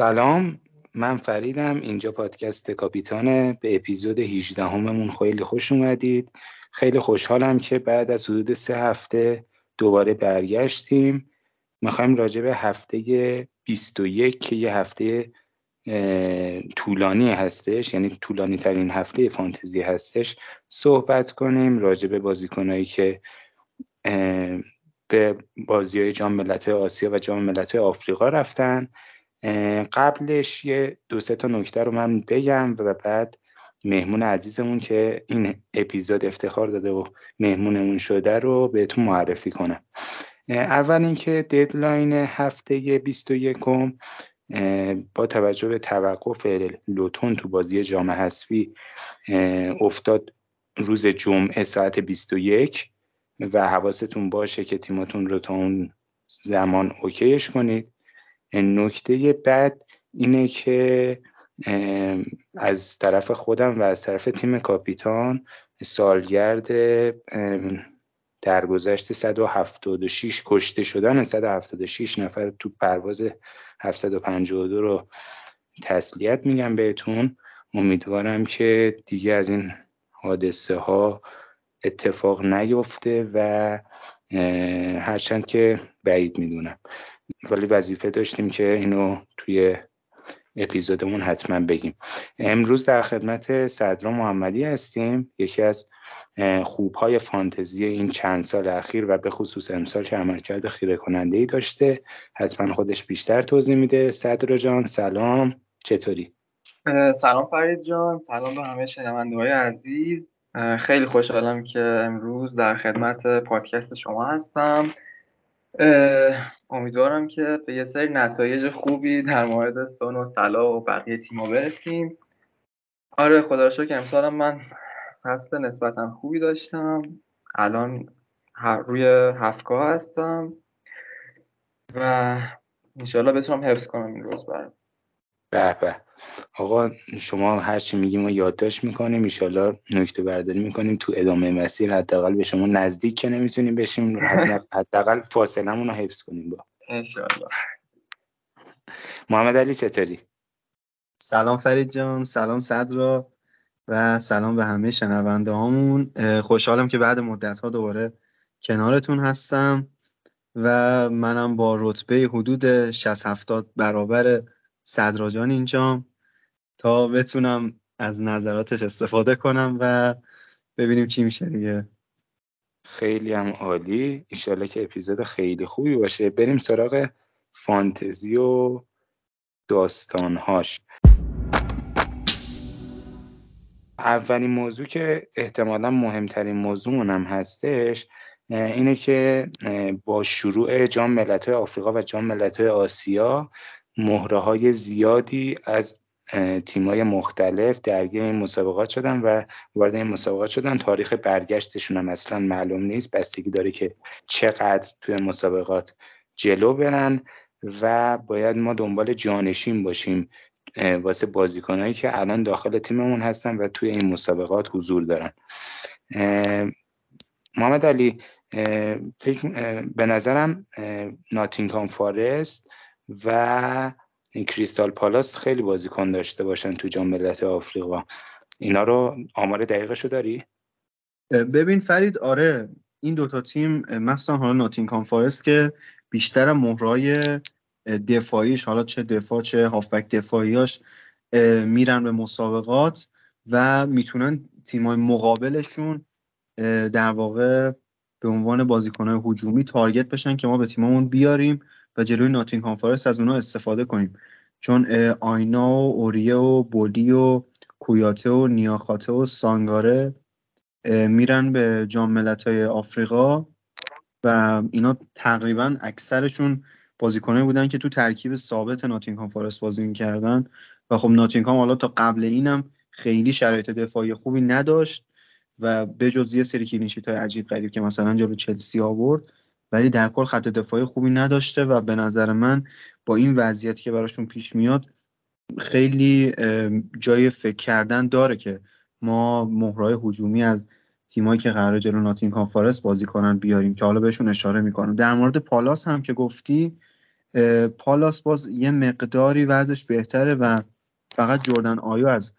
سلام من فریدم. اینجا پادکست کاپیتانه به اپیزود 18 هممون خیلی خوش اومدید. خیلی خوشحالم که بعد از حدود سه هفته دوباره برگشتیم. می‌خوایم راجع به هفته 21 که یه هفته طولانی هستش یعنی طولانی ترین هفته فانتزی هستش صحبت کنیم راجع به بازیکنهایی که به بازی های جام ملت آسیا و جام ملت آفریقا رفتن. قبلش یه دو سه تا نکته رو من بگم و بعد مهمون عزیزمون که این اپیزود افتخار داده و مهمونمون شده رو بهتون معرفی کنم. اول اینکه ددلاین هفته 21 با توجه به توقف لوتون تو بازی جام حذفی افتاد روز جمعه ساعت 21 و حواستون باشه که تیماتون رو تا اون زمان اوکیش کنید. نکته بعد اینه که از طرف خودم و از طرف تیم کاپیتان سالگرد درگذشت 176 کشته شدن 176 نفر تو پرواز 752 رو تسلیت میگم بهتون. امیدوارم که دیگه از این حادثه ها اتفاق نیفته و هرچند که بعید می‌دونم. ولی وظیفه داشتیم که اینو توی اپیزودمون حتما بگیم. امروز در خدمت صدرا محمدی هستیم یکی از خوبهای فانتزی این چند سال اخیر و به خصوص امسال که عملکرد خیره کننده ای داشته. حتما خودش بیشتر توضیح میده. صدرا جان سلام. چطوری؟ سلام فرید جان. سلام به همه شنونده های عزیز خیلی خوشحالم که امروز در خدمت پادکست شما هستم. امیدوارم که به یه سری نتایج خوبی در مورد سون و سلا و بقیه تیما برسیم. آره خدا رو که امسالم من فصل نسبتا خوبی داشتم. الان روی هفتگاه هستم و انشالله بتونم حفظ کنم این روز برم به به. آقا شما هر چی میگیم و یادداشت می‌کنیم. ایشالا نکته برداری می‌کنیم تو ادامه مسیر. حداقل به شما نزدیک که نمی‌تونیم بشیم. حداقل فاصلمون رو حفظ کنیم با. انشالله محمد علی چطوری؟ سلام فرید جان. سلام صدرا. و سلام به همه شنونده هامون خوشحالم که بعد مدت ها دوباره کنارتون هستم. و منم با رتبه حدود 60 70 برابر صدراجان اینجام تا بتونم از نظراتش استفاده کنم و ببینیم چی میشه دیگه. خیلی هم عالی. ایشالله که اپیزود خیلی خوبی باشه. بریم سراغ فانتزی و داستانهاش. اولین موضوع که احتمالا مهمترین موضوع هم هستش اینه که با شروع جام ملت‌های آفریقا و جام ملت‌های آسیا مهره های زیادی از تیمای مختلف درگیر این مسابقات شدن و وارد این مسابقات شدن. تاریخ برگشتشون هم اصلا معلوم نیست. بستگی داره که چقدر توی مسابقات جلو برن و باید ما دنبال جانشین باشیم واسه بازیکنهایی که الان داخل تیممون هستن و توی این مسابقات حضور دارن. محمد علی فکر به نظرم ناتینگهام فارست و این کریستال پالاس خیلی بازیکن داشته باشن تو جام ملت آفریقا. اینا رو آمار دقیقشو داری؟ ببین فرید آره این دوتا تیم مخصوصا حالا ناتینگهام فارست که بیشتر مهرای دفاعیش حالا چه دفاع چه هافبک دفاعیاش میرن به مسابقات و می‌تونن تیمای مقابلشون در واقع به عنوان بازیکنهای هجومی تارگت بشن که ما به تیممون بیاریم. و جلوی ناتینگهام فارست از اونها استفاده کنیم. چون آینا و اوریه و بولی و کویاته و نیاخاته و سانگاره میرن به جام های آفریقا و اینا تقریبا اکثرشون بازیکنایی بودن که تو ترکیب ثابت ناتینگهام فارست بازی می‌کردن. و خب ناتینگهام حالا تا قبل اینم خیلی شرایط دفاعی خوبی نداشت و بجز یه سری کلینشیت های عجیب غریب که مثلا جلو چلسی آورد ولی در کل خط دفاعی خوبی نداشته و به نظر من با این وضعیتی که براشون پیش میاد خیلی جای فکر کردن داره که ما مهرای هجومی از تیمایی که قرار جلو ناتینگ فارست بازی کنن بیاریم که حالا بهشون اشاره می‌کنم. در مورد پالاس هم که گفتی پالاس باز یه مقداری وضعش بهتره و فقط جردن آیو از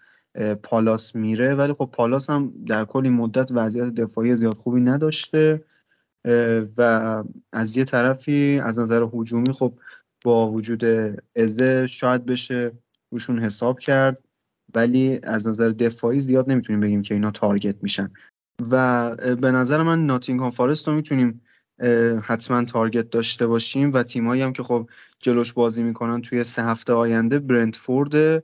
پالاس میره. ولی خب پالاس هم در کل این مدت وضعیت دفاعی زیاد خوبی نداشته. و از یه طرفی از نظر حجومی خب با وجود ازه شاید بشه روشون حساب کرد ولی از نظر دفاعی زیاد نمی‌تونیم بگیم که اینا تارگت میشن. و به نظر من ناتینگهام فارست رو می‌تونیم حتما تارگت داشته باشیم و تیمایی هم که خب جلوش بازی می‌کنن توی سه هفته آینده برنتفورد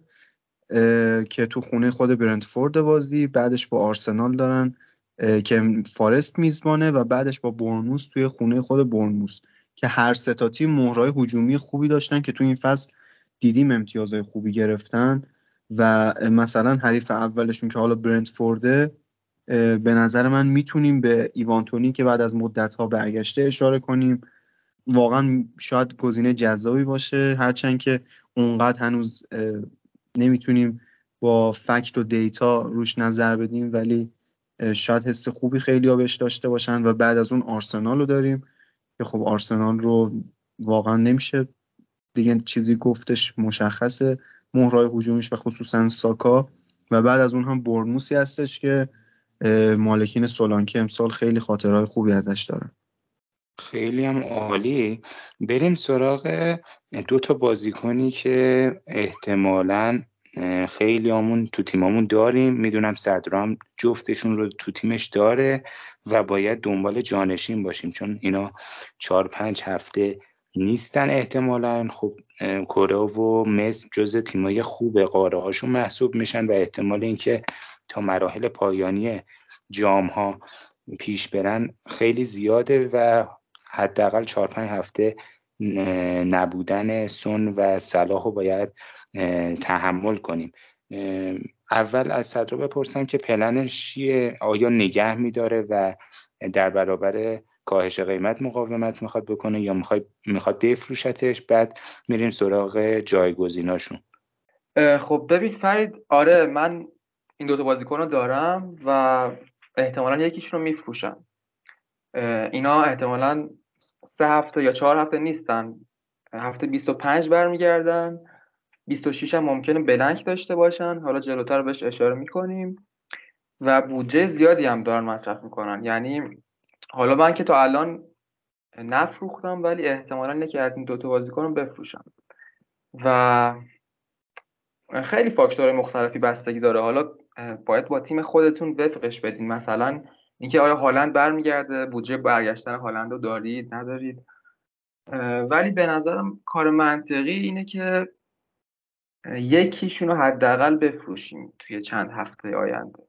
که تو خونه خود برنتفورد بازی بعدش با آرسنال دارن. که فارست میزبانه و بعدش با برنوس توی خونه خود برنوس که هر سه تا تیم مهرای هجومی خوبی داشتن که تو این فصل دیدیم امتیازهای خوبی گرفتن و مثلا حریف اولشون که حالا برنتفورده به نظر من می‌تونیم به ایوانتونی که بعد از مدت ها برگشته اشاره کنیم. واقعا شاید گزینه جذابی باشه هرچند که اونقدر هنوز نمی‌تونیم با فکت و دیتا روش نظر بدیم ولی شاید حس خوبی خیلی بهش داشته باشن و بعد از اون آرسنال رو داریم که خب آرسنال رو واقعا نمیشه دیگه چیزی گفتش مشخصه مهرای هجومیش و خصوصا ساکا و بعد از اون هم برنوسی هستش که مالکین سولانکه امسال خیلی خاطرهای خوبی ازش دارن. خیلی هم عالی. بریم سراغ دو تا بازیکنی که احتمالا خیلی همون تو تیممون داریم. می‌دونم صدرام جفتشون رو تو تیمش داره و باید دنبال جانشین باشیم چون اینا چهار پنج هفته نیستن احتمالا. خب کره و مصر جز تیمای خوب قاره هاشون محسوب میشن و احتمال اینکه تا مراحل پایانی جام ها پیش برن خیلی زیاده و حداقل چهار پنج هفته نبودن سون و صلاح رو باید تحمل کنیم. اول از صدر بپرسم که پلنش چیه؟ آیا نگه میداره و در برابر کاهش قیمت مقاومت می‌خواد بکنه یا می‌خواد بفروشتش؟ بعد میریم سراغ جایگزیناشون. خب ببین فرید آره من این دوتا بازیکن رو دارم و احتمالا یکیشون رو میفروشم. اینا احتمالا سه هفته یا چهار هفته نیستن. هفته 25 برمیگردن. 26 هم ممکنه بلنک داشته باشن. حالا جلوتر بهش اشاره می‌کنیم. و بودجه زیادی هم دارن مصرف می‌کنن. یعنی حالا من که تا الان نفروختم ولی احتمالا یکی از این دوتا بازیکن رو بفروشم. و خیلی فاکتور مختلفی بستگی داره. حالا باید با تیم خودتون وفقش بدین. مثلا اینکه آیا هالند برمیگرده؟ بودجه برگشتن هالند رو دارید؟ ندارید؟ ولی به نظرم کار منطقی اینه که یکیشون رو حداقل بفروشیم توی چند هفته آینده.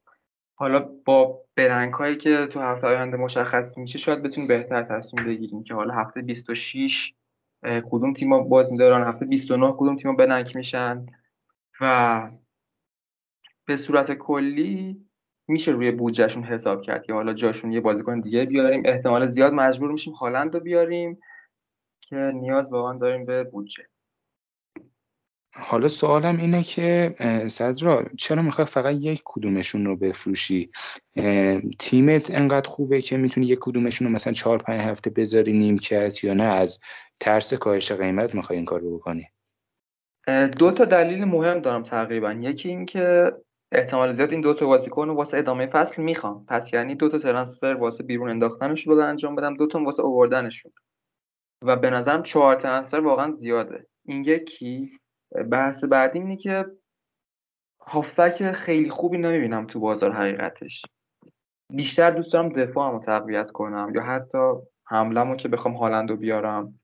حالا با برنگ هایی که تو هفته آینده مشخص میشه شاید بتونیم بهتر تصمیم بگیریم که حالا هفته 26 کدوم تیم‌ها بازی دارن هفته 29 کدوم تیم‌ها بلنک میشن؟ و به صورت کلی میشه روی بودجهشون حساب کرد که حالا جاشون یه بازیکن دیگه بیاریم. احتمال زیاد مجبور میشیم هالند رو بیاریم که نیاز واقعا داریم به بودجه. حالا سوالم اینه که صدرا چرا می‌خوای فقط یک کدومشون رو بفروشی؟ تیمت انقدر خوبه که می‌تونی یک کدومشون رو مثلا چهار پنج هفته بذاری نیمکت یا نه؟ از ترس کاهش قیمت می‌خوای این کار رو بکنی دو تا دلیل مهم دارم تقریبا. یکی اینکه احتمال زیاد این دو تا بازیکن واسه ادامه فصل می‌خوام پس یعنی دو تا ترنسفر واسه بیرون انداختنش رو انجام بدم دو تا واسه آوردنشون. و به نظرم چهار ترنسفر واقعا زیاده. این یکی بحث بعدی اینه که هافبک خیلی خوبی نمی‌بینم تو بازار حقیقتش. بیشتر دوست دارم دفاعمو تقویت کنم یا حتی حملمو که بخوام هالندو بیارم.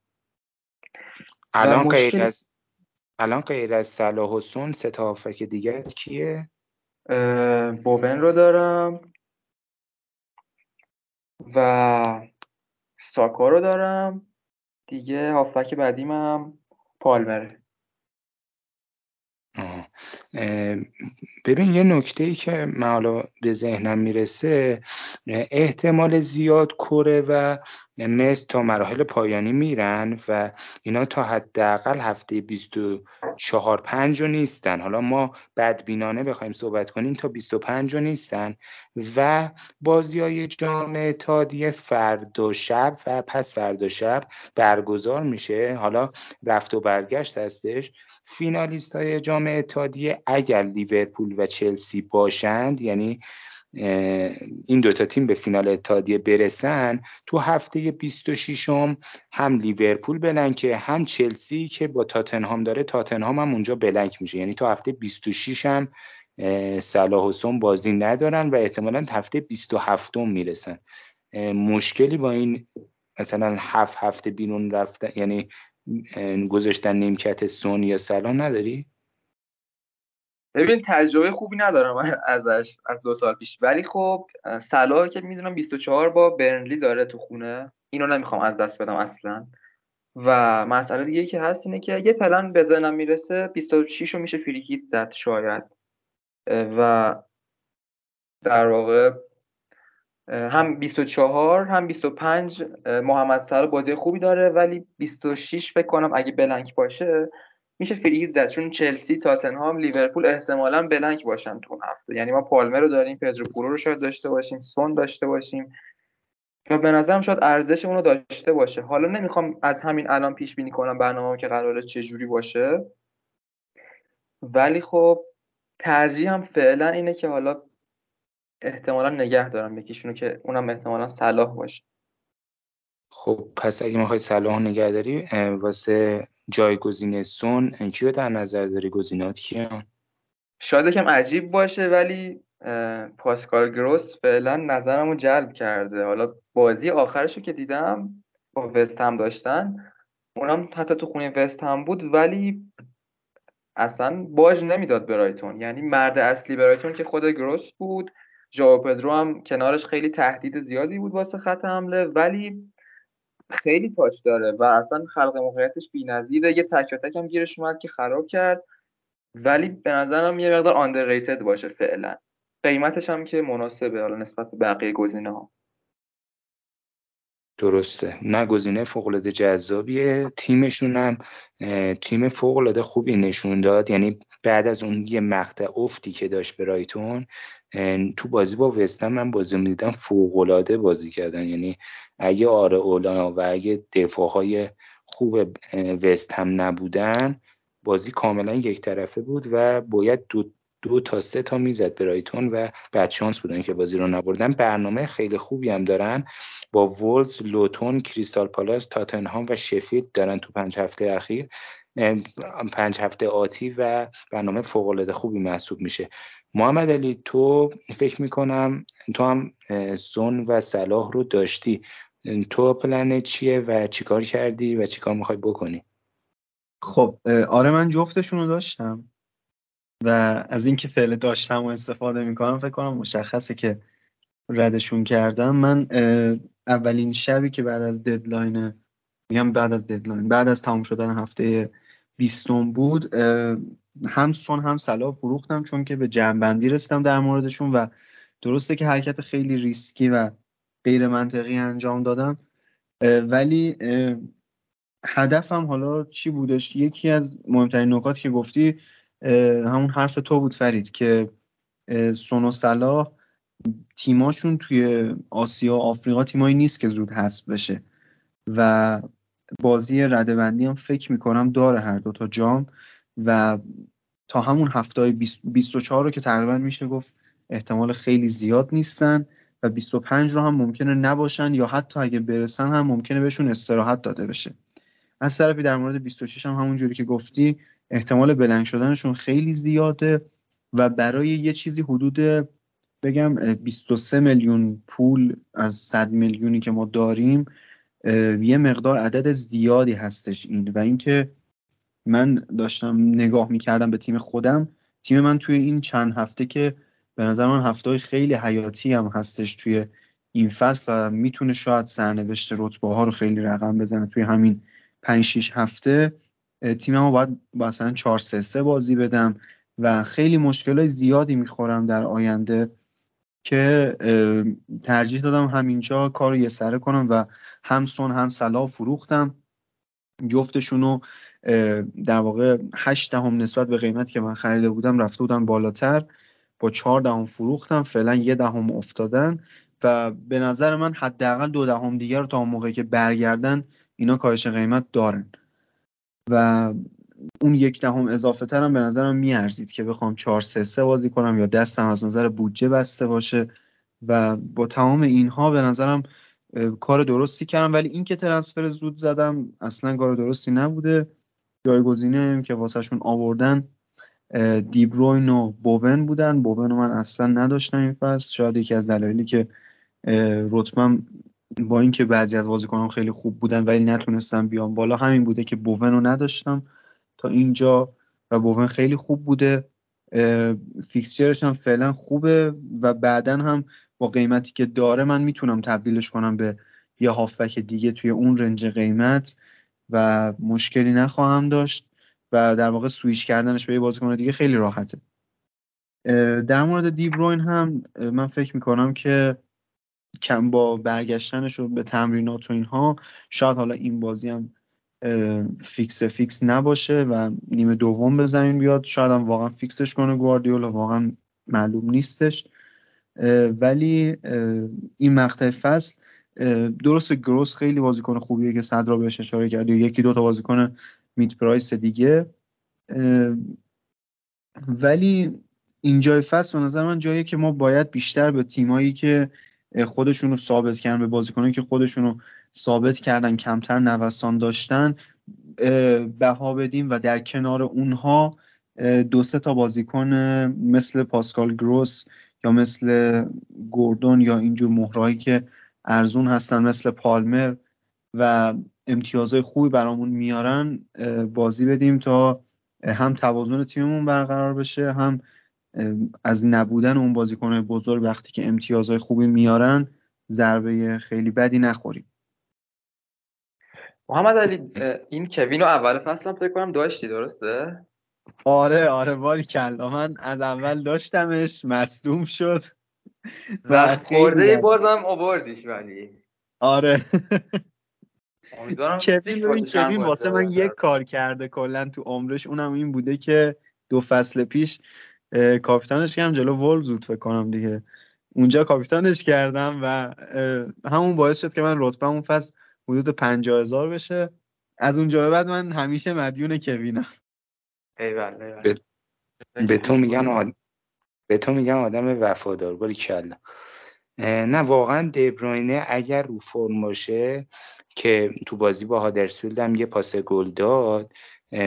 الان غیر از الان غیر از صلاح و سون سه تا هافبک دیگه کیه؟ بوون رو دارم و ساکا رو دارم. دیگه هافبک بعدیم هم پالمره ببین یه نکته ای که من حالا به ذهنم می‌رسه احتمال زیاد کره و مثل تا مراحل پایانی میرن و اینا تا حداقل هفته 24 5 رو نیستن. حالا ما بدبینانه بخوایم صحبت کنیم تا 25 رو نیستن. و بازی های جام تادی فردا شب و پس فردا شب برگزار میشه. حالا رفت و برگشت هستش. فینالیست های جام اتحادیه اگر لیورپول و چلسی باشند یعنی این دوتا تیم به فینال اتحادیه برسن تو هفته 26 هم هم لیورپول بلنکه هم چلسی که با تاتنهام داره تاتنهام هم اونجا بلنک میشه یعنی تو هفته 26 هم صلاح بازی ندارن و احتمالا هفته 27 می‌رسن مشکلی با این مثلا هفت هفته بیرون رفتن یعنی گذاشتن نیمکت سون یا صلاح نداری؟ ببین تجربه خوبی ندارم ازش از دو سال پیش. ولی خب صلاح که می‌دونم 24 با برنلی داره تو خونه. اینو نمی‌خوام از دست بدم اصلا. و مسئله دیگه که هست اینه که یه پلن به ذهنم می‌رسه 26 رو میشه فریکیت زد شاید. و در واقع هم 24 هم 25 محمد صلاح بازی خوبی داره. ولی 26 فکر کنم اگه بلنک باشه میشه فریز زد چون چلسی تاتنهام لیورپول احتمالا بلنک باشن تو هفته. یعنی ما پالمر رو داریم پدرو پورو رو شاید داشته باشیم سون داشته باشیم. و به نظرم شاید ارزش اون رو داشته باشه. حالا نمی‌خوام از همین الان پیش بینی کنم برنامه که قراره چه جوری باشه. ولی خب ترجیح هم فعلا اینه که حالا احتمالا نگه دارم یکیشونو که اونم احتمالا صلاح باشه. خب پس اگه می‌خوای صلاح نگه داری واسه جایگزین سون کیو در نظر داری؟ گزینات کیان؟ شاید کم عجیب باشه ولی پاسکال گروس فعلا نظرمو جلب کرده. حالا بازی آخرشو که دیدم با وست هم داشتن اونم حتی تو خونه وست هم بود ولی اصلا باج نمی‌داد برایتون یعنی مرد اصلی برایتون که خود گروس بود ژائو پدرو هم کنارش خیلی تهدید زیادی بود واسه خط حمله ولی خیلی تاچ داره و اصلا خلق موقعیتش بی‌نظیره. یه تک تک هم گیرش اومد که خراب کرد. ولی به نظرم یه مقدار آندرریتد باشه فعلا. قیمتش هم که مناسبه حالا نسبت به بقیه گزینه ها درسته. نه گزینه فوق جذابیه. تیمشون هم تیم فوق خوبی نشون داد. یعنی بعد از اون یه مقطع افتی که داشت به رایتون تو بازی با وستن من بازی می‌دیدم فوق العاده بازی کردن. یعنی اگه آره اولا و اگه دفاع های خوب وست هم نبودن بازی کاملا یک طرفه بود و باید دو, دو تا سه تا می‌زد برایتون و بعد شانس بودن که بازی رو نبردن. برنامه خیلی خوبی هم دارن. با وولز، لوتون، کریستال پالاس، تاتنهام و شفیلد دارن تو پنج هفته اخیر. پنج هفته آتی و برنامه فوق العاده خوبی محسوب میشه. محمد علی تو فکر می‌کنم تو هم سون و صلاح رو داشتی. تو پلن چیه و چیکار کردی و چیکار می‌خوای بکنی؟ خب آره من جفتشون رو داشتم و از اینکه فعل داشتم و استفاده می‌کنم فکر کنم مشخصه که ردشون کردم. من اولین شبی که بعد از ددلاین میگم بعد از deadline بعد از تموم شدن هفته بیستم بود هم سون هم صلاح فروختم چون که به جمع‌بندی رسیدم در موردشون و درسته که حرکت خیلی ریسکی و غیر منطقی انجام دادم. ولی هدفم حالا چی بودش؟ یکی از مهمترین نکات که گفتی همون حرف تو بود فرید که سون و صلاح تیماشون توی آسیا و آفریقا تیمایی نیست که زود حذف بشه و بازی ردبندی هم فکر می‌کنم داره هر دو تا جام و تا همون هفته 24 رو که تقریبا میشه گفت احتمال خیلی زیاد نیستن و 25 رو هم ممکنه نباشن یا حتی اگه برسن هم ممکنه بهشون استراحت داده بشه. از طرفی در مورد 26 هم همون جوری که گفتی احتمال بلنگ شدنشون خیلی زیاده و برای یه چیزی حدود بگم 23 میلیون پول از 100 میلیونی که ما داریم یه مقدار عدد زیادی هستش این و اینکه من داشتم نگاه می‌کردم به تیم خودم. تیم من توی این چند هفته که به نظر من هفته خیلی حیاتی هم هستش توی این فصل و می‌تونه شاید سرنوشت رتبه ها رو خیلی رقم بزنه توی همین 5 6 هفته تیممو باید مثلا 4 3 3 بازی بدم و خیلی مشکلات زیادی می‌خورم در آینده. که ترجیح دادم همینجا کار رو یه سره کنم و هم سون هم سلا فروختم. جفتشون رو در واقع 8 دهم نسبت به قیمت که من خریده بودم رفته بودم بالاتر. با 4 دهم فروختم فعلا یه دهم افتادن و به نظر من حداقل دو دهم دیگر رو تا موقعی که برگردن اینا کاهش قیمت دارن. و اون یک دهم اضافه ترم به نظرم میارزید که بخوام 4 3 3 بازی کنم یا دستم از نظر بودجه بسته باشه و با تمام اینها به نظرم کار درستی کردم. ولی این که ترنسفر زود زدم اصلا کار درستی نبوده. جایگزینه که واسهشون آوردن دیبروین و بوون بودن. بوون من اصلا نداشتم این فصل. شاید یکی از دلایلی که رتبم با اینکه بعضی از بازیکنان خیلی خوب بودن ولی نتونستم بیام بالا همین بوده که بوون رو نداشتم. تا اینجا و بوون خیلی خوب بوده. fixture ش هم فعلا خوبه و بعدا هم با قیمتی که داره من می‌تونم تبدیلش کنم به یه هافبک دیگه توی اون range قیمت و مشکلی نخواهم داشت و در واقع سویش کردنش به یه بازیکن دیگه خیلی راحته. در مورد دی‌بروینه هم من فکر می‌کنم که کم با برگشتنش رو به تمرینات و اینها شاید حالا این بازی هم فیکس فیکس نباشه و نیمه دوم به زمین بیاد. شاید هم واقعا فیکسش کنه گواردیولا واقعا معلوم نیستش. ولی این مقطع فصل درست گروس خیلی بازیکن خوبیه که صدرا بهش اشاره کرد. یکی دو تا بازیکن میت پرایس دیگه. ولی اینجای فصل به نظر من جایی که ما باید بیشتر به تیمایی که خودشون رو ثابت کردن به بازیکنان که خودشون رو ثابت کردن کمتر نوسان داشتن بها بدیم و در کنار اونها دو سه تا بازیکن مثل پاسکال گروس یا مثل گوردون یا اینجور مهرهایی که ارزون هستن مثل پالمر و امتیازهای خوبی برامون میارن بازی بدیم تا هم توازن تیممون برقرار بشه هم از نبودن اون بازیکن بزرگ وقتی که امتیازهای خوبی میارن ضربه خیلی بدی نخوریم. محمد علی این کوین رو اول فصل هم فکر کنم داشتی درسته؟ آره آره باری کلا. من از اول داشتمش مصدوم شد. و خورده بازم آوردیش ولی. آره. کوین کوین واسه من یک کار کرده کلا تو عمرش. اونم این بوده که دو فصل پیش کاپیتانش کردم جلو ولز فکر کنم دیگه. اونجا کاپیتانش کردم و همون باعث شد که من رتبه اون فصل حدود پنجاه هزار بشه. از اونجا به بعد من همیشه مدیون کوینم. به, به تو میگن آد... به تو میگن آدم وفادار باری کلا نه واقعا دبروینه اگر رو فرم باشه که تو بازی با هادرسفیلد هم یه پاس گل داد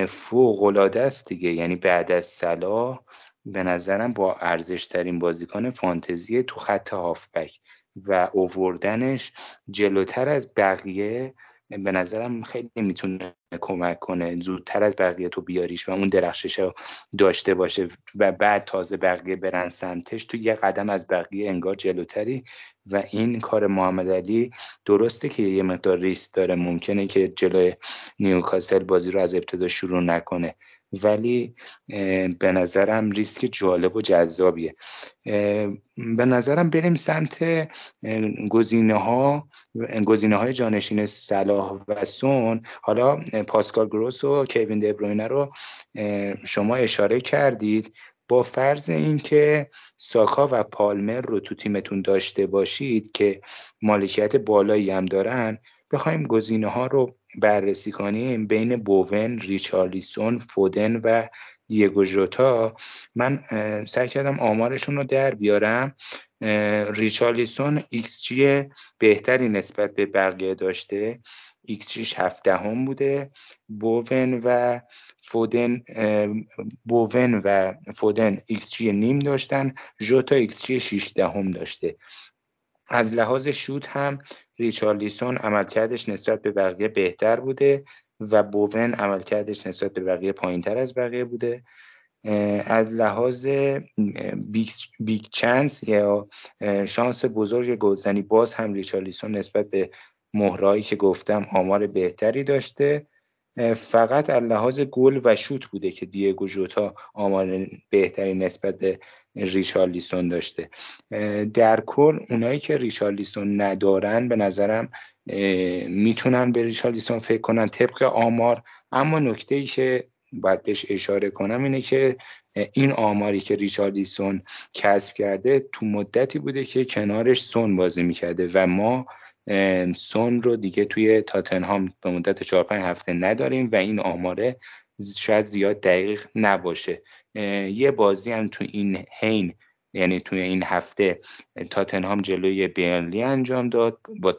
فوق العاده است دیگه. یعنی بعد از صلاح به نظرم با ارزش ترین بازیکن فانتزی تو خط هافبک. و اووردنش جلوتر از بقیه به نظرم خیلی می‌تونه کمک کنه. زودتر از بقیه تو بیاریش و اون درخشش رو داشته باشه و بعد تازه بقیه برن سمتش تو یه قدم از بقیه انگار جلوتری و این کار محمد علی درسته که یه مقدار ریست داره. ممکنه که جلوی نیوکاسل بازی رو از ابتدا شروع نکنه. ولی به نظرم ریسک جالب و جذابیه. به نظرم بریم سمت گزینه ها گزینه های جانشین صلاح و سون حالا پاسکال گروس و کوین دبروینه رو شما اشاره کردید. با فرض اینکه ساکا و پالمر رو تو تیمتون داشته باشید که مالکیت بالایی هم دارن بخوایم گزینه ها رو بررسی کنیم بین بوون، ریچارلیسون، فودن و دیگو ژوتا. من سعی کردم آمارشون رو در بیارم. ریچارلیسون ایکس جی بهتری نسبت به بقیه داشته. ایکس جیش هم بوده. بوون و فودن بوون و فودن ایکس جی نیم داشتن. ژوتا ایکس جی 6 دهم داشته. از لحاظ شوت هم ریچارلیسون عملکردش نسبت به بقیه بهتر بوده و بوون عملکردش نسبت به بقیه پایینتر از بقیه بوده. از لحاظ big, big chance یا شانس بزرگ گلزنی باز هم ریچارلیسون نسبت به مهره‌هایی که گفتم آمار بهتری داشته. فقط از لحاظ گل و شوت بوده که دیگو جوتا آمار بهتری نسبت به ریشارلیسون داشته. در کل اونایی که ریشارلیسون ندارن به نظرم می‌تونن به ریشارلیسون فکر کنن طبق آمار. اما نکته ای که باید بهش اشاره کنم اینه که این آماری که ریچاردیسون کسب کرده تو مدتی بوده که کنارش سون بازی می‌کرده و ما سون رو دیگه توی تاتنهام به مدت 4 5 هفته نداریم و این آماره شاید زیاد دقیق نباشه. یه بازی هم تو این حین یعنی توی این هفته تاتنهام جلوی برنلی انجام داد. با,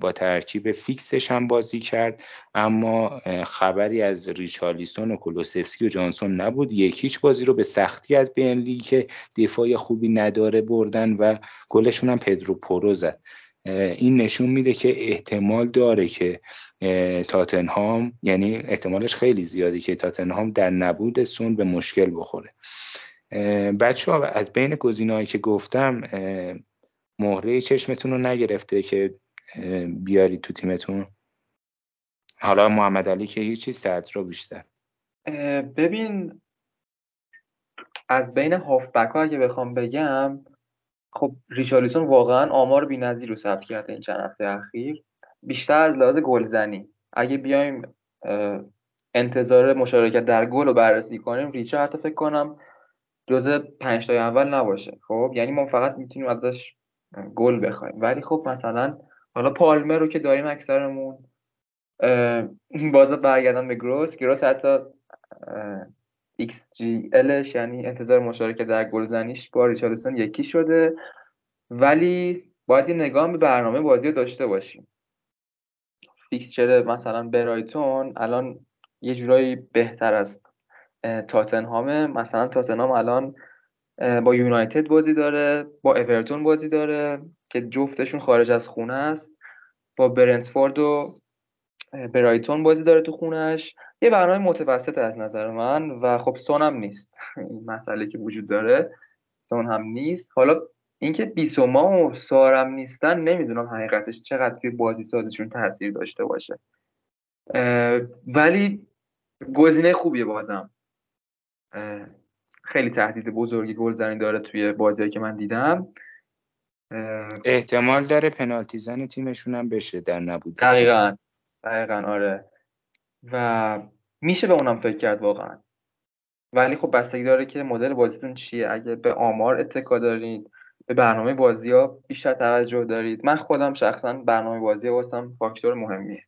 با ترکیب فیکسش هم بازی کرد. اما خبری از ریچارلیسون و کلوسفسکی و جانسون نبود. یک هیچ بازی رو به سختی از برنلی که دفاع خوبی نداره بردن و گلشون هم پدرو پورو زد. این نشون میده که احتمال داره که تاتنهام یعنی احتمالش خیلی زیاده که تاتنهام در نبود سون به مشکل بخوره. بچه ها از بین گزینه‌هایی که گفتم مهره چشمتون رو نگرفته که بیارید تو تیمتون؟ حالا محمد علی که هیچی صد رو بیشتر. ببین از بین هافبک ها اگه بخوام بگم خب ریچارلیسون واقعا آمار بی‌نظیر رو ثبت کرده این چند هفته اخیر. بیشتر از لحاظ گلزنی. اگه بیایم انتظار مشارکت در گل رو بررسی کنیم ریچا حتی فکر کنم جزء پنج تای اول نباشه. خب یعنی ما فقط می‌تونیم ازش گل بخوایم. ولی خب مثلا حالا پالمر رو که داریم اکثرمون باز برگردم به گروس. گروس حتی XGLش یعنی انتظار مشارکت در گلزنیش با ریچارلسون یکی شده. ولی باید یه نگاه به برنامه بازی داشته باشیم. فیکسچر مثلا برایتون الان یه جورایی بهتر از تاتنهام مثلا تاتنهام الان با یونایتد بازی داره با اورتون بازی داره که جفتشون خارج از خونه است. با برنتفورد و برایتون بازی داره تو خونهش یه برنامه متوسط از نظر من و خب سون هم نیست. این مسئله که وجود داره سون هم نیست. حالا اینکه بیسوما و سارم نیستن نمی‌دونم حقیقتش چقدر توی بازی سازشون تاثیر داشته باشه. ولی گزینه خوبیه بازم. خیلی تهدید بزرگی گلزنی داره توی بازی که من دیدم. احتمال داره پنالتی زن تیمشون هم بشه در نبود. دقیقا. دقیقا آره. و میشه به اونم فکر کرد واقعا. ولی خب بستگی داره که مدل بازیتون چیه. اگه به آمار اتکا دارید به برنامه بازی ها بیشتر توجه دارید. من خودم شخصا برنامه بازی واسم فاکتور مهمیه.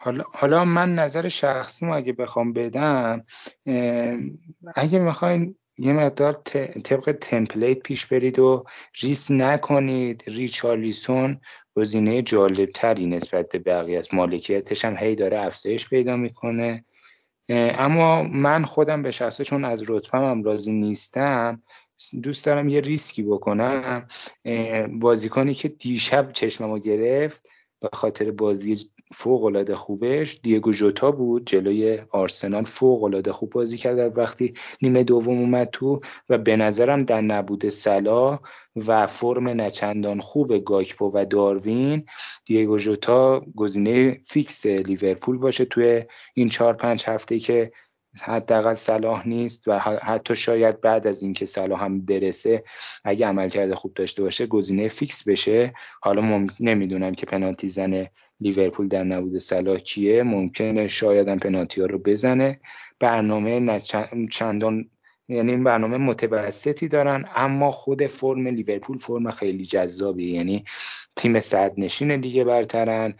حالا, حالا من نظر شخصی اگه بخوام بدم اگه می‌خواین یه مقدار طبق template پیش برید و ریسک نکنید. ریچارلیسون گزینه جالب تری نسبت به بقیه است. مالکیتش هم هی داره افزایش پیدا می‌کنه. اما من خودم به شخصه چون از رتبم هم راضی نیستم دوست دارم یه ریسکی بکنم. بازیکنی که دیشب چشممو گرفت به خاطر بازی فوق خوبش دیگو جوتا بود جلوی آرسنال فوق خوب بازی کرد. وقتی نیمه دوم اومد تو و به نظرم در نبود سلا و فرم نچندان خوب گاکپو و داروین دیگو جوتا گزینه فیکس لیورپول باشه توی این چهار پنج هفته که حداقل صلاح نیست و حتی شاید بعد از اینکه صلاح هم برسه اگه عملکرد خوب داشته باشه گزینه فیکس بشه. حالا مم... نمی‌دونم که پنالتی زنه لیورپول در نبود صلاح کیه ممکنه شاید هم پنالتی ها رو بزنه. برنامه چندان یعنی این برنامه متوسطی دارن اما خود فرم لیورپول فرم خیلی جذابی یعنی تیم صدرنشین دیگه برترن.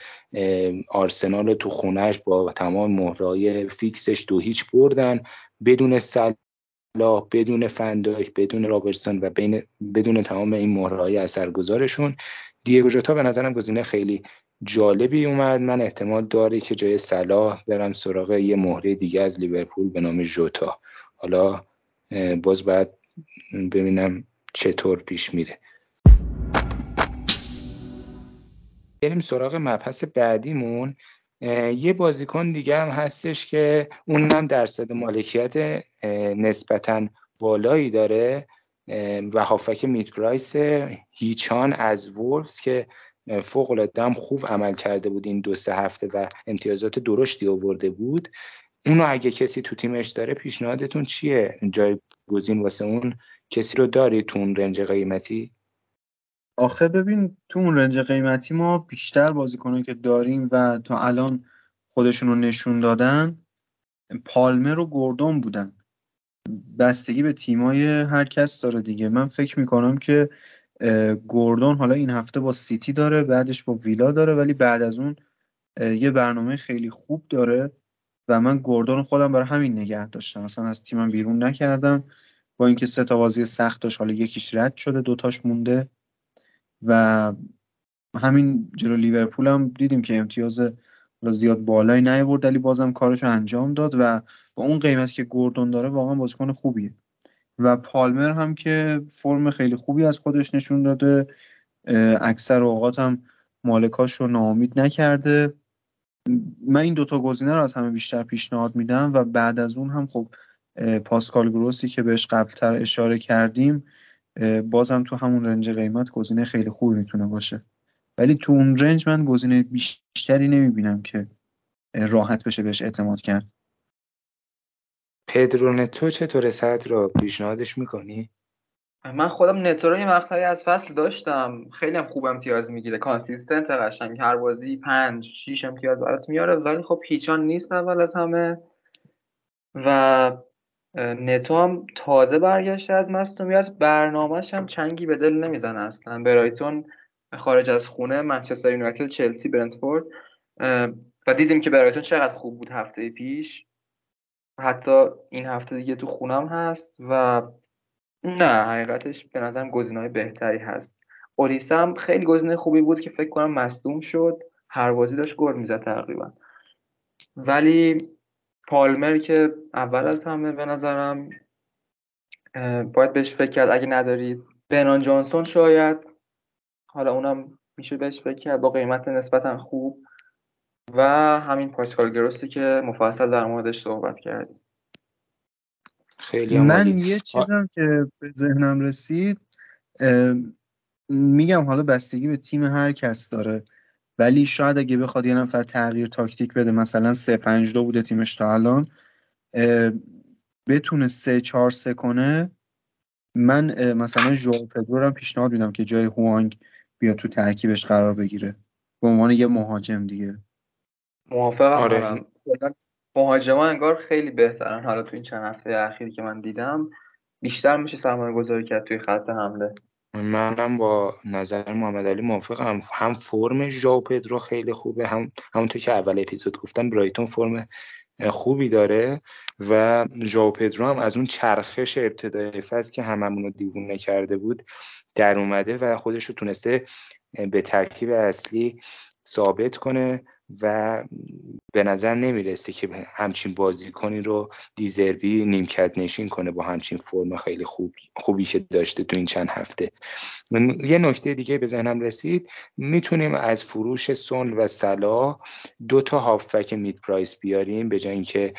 آرسنال تو خونش با تمام مهره‌های فیکسش دو هیچ بردن. بدون صلاح بدون فنداک بدون رابرتسون و بین بدون تمام این مهرهای اثرگذارشون دیگو جوتا به نظرم گزینه خیلی جالبی اومد. من احتمال داره که جای صلاح برم سراغ یه مهره دیگه از لیورپول به نام جوتا حالا باز باید ببینم چطور پیش میره. بریم سراغ مبحث بعدیمون. یه بازیکن دیگه هم هستش که اونم درصد مالکیت نسبتا بالایی داره. و هافک میت پرایس هیچان از وولفز که فوق العاده خوب عمل کرده بود این دو سه هفته و امتیازات درشتی آورده بود. اونو اگه کسی تو تیمش داره پیشنهادتون چیه؟ جای گزین واسه اون کسی رو داری تو اون رنج قیمتی؟ آخه ببین تو اون رنج قیمتی ما بیشتر بازیکنان که داریم و تا الان خودشون رو نشون دادن پالمر و گوردون بودن. بستگی به تیمای هر کس داره دیگه. من فکر می‌کنم که گوردون حالا این هفته با سیتی داره بعدش با ویلا داره ولی بعد از اون یه برنامه خیلی خوب داره و من گوردون خودم برای همین نگه داشتم. مثلا از تیمم بیرون نکردم. با اینکه سه تا بازی سخت داشت حالا یکیش رد شده دوتاش مونده و همین جلو لیورپول هم دیدیم که امتیاز زیاد بالایی نیورد ولی بازم کارش رو انجام داد و با اون قیمتی که گوردون داره واقعا بازیکن خوبیه. و پالمر هم که فرم خیلی خوبی از خودش نشون داده اکثر اوقات هم مالکاش رو ناامید نکرده. من این دوتا گزینه رو از همه بیشتر پیشنهاد میدم و بعد از اون هم خب پاسکال گروسی که بهش قبلتر اشاره کردیم بازم تو همون range قیمت گزینه خیلی خوبی می‌تونه باشه. ولی تو اون range من گزینه بیشتری نمی‌بینم که راحت بشه بهش اعتماد کرد. پدرو نتو چطور صدرا پیشنهادش می‌کنی؟ من خودم نتو رو یه مقطعی از فصل داشتم. خیلی هم خوب امتیاز می‌گیره. consistent قشنگ. هر بازی پنج شیش امتیاز برات میاره. ولی خب پیچان نیست اول از همه. و نتو هم تازه برگشته از مصدومیت برنامهش هم چنگی به دل نمی‌زنه اصلا. برایتون خارج از خونه منچستر یونایتد چلسی برنتفورد. و دیدیم که برایتون چقدر خوب بود هفته پیش. حتی این هفته دیگه تو خونم هست و نه حقیقتش به نظرم گزینه‌های بهتری هست. اولیسا هم خیلی گزینه خوبی بود که فکر کنم مصدوم شد. هر بازی داشت گل می‌زد تقریبا. ولی پالمر که اول از همه به نظرم باید بهش فکر کرد. اگه ندارید بنان جانسون شاید. حالا اونم میشه بهش فکر کرد. با قیمت نسبتا خوب. و همین پاسکال گروسی که مفصل در موردش صحبت کردیم. خیلی من یه چیزم که به ذهنم رسید میگم حالا بستگی به تیم هر کس داره ولی شاید اگه بخواد یه نفر تغییر تاکتیک بده مثلا 3 5 2 بوده تیمش تا الان بتونه 3 4 3 کنه من مثلا ژو پدرو رو پیشنهاد میدم که جای هوانگ بیاد تو ترکیبش قرار بگیره. به عنوان یه مهاجم دیگه. موافقم آره. مهاجما انگار خیلی بهترن. حالا تو این چند هفته اخیری که من دیدم بیشتر میشه سرمایه گذاری کرد توی خط حمله. منم با نظر محمد علی موافقم. هم فرم ژاو پدرو خیلی خوبه. هم همونطور که اول اپیزود گفتم برایتون فرم خوبی داره و ژاو پدرو هم از اون چرخش ابتدای فصل که هممون رو دیوونه کرده بود در اومده و خودش رو تونسته به ترکیب اصلی ثابت کنه. و به نظر نمی‌رسه که همچین بازیکنی رو دیزربی نیمکت نشین کنه با همچین فرم خیلی خوب خوبی که داشته تو این چند هفته. یه نکته دیگه به ذهنم رسید. می‌تونیم از فروش سون و سلا دو تا هافبک مید پرایس بیاریم به جای اینکه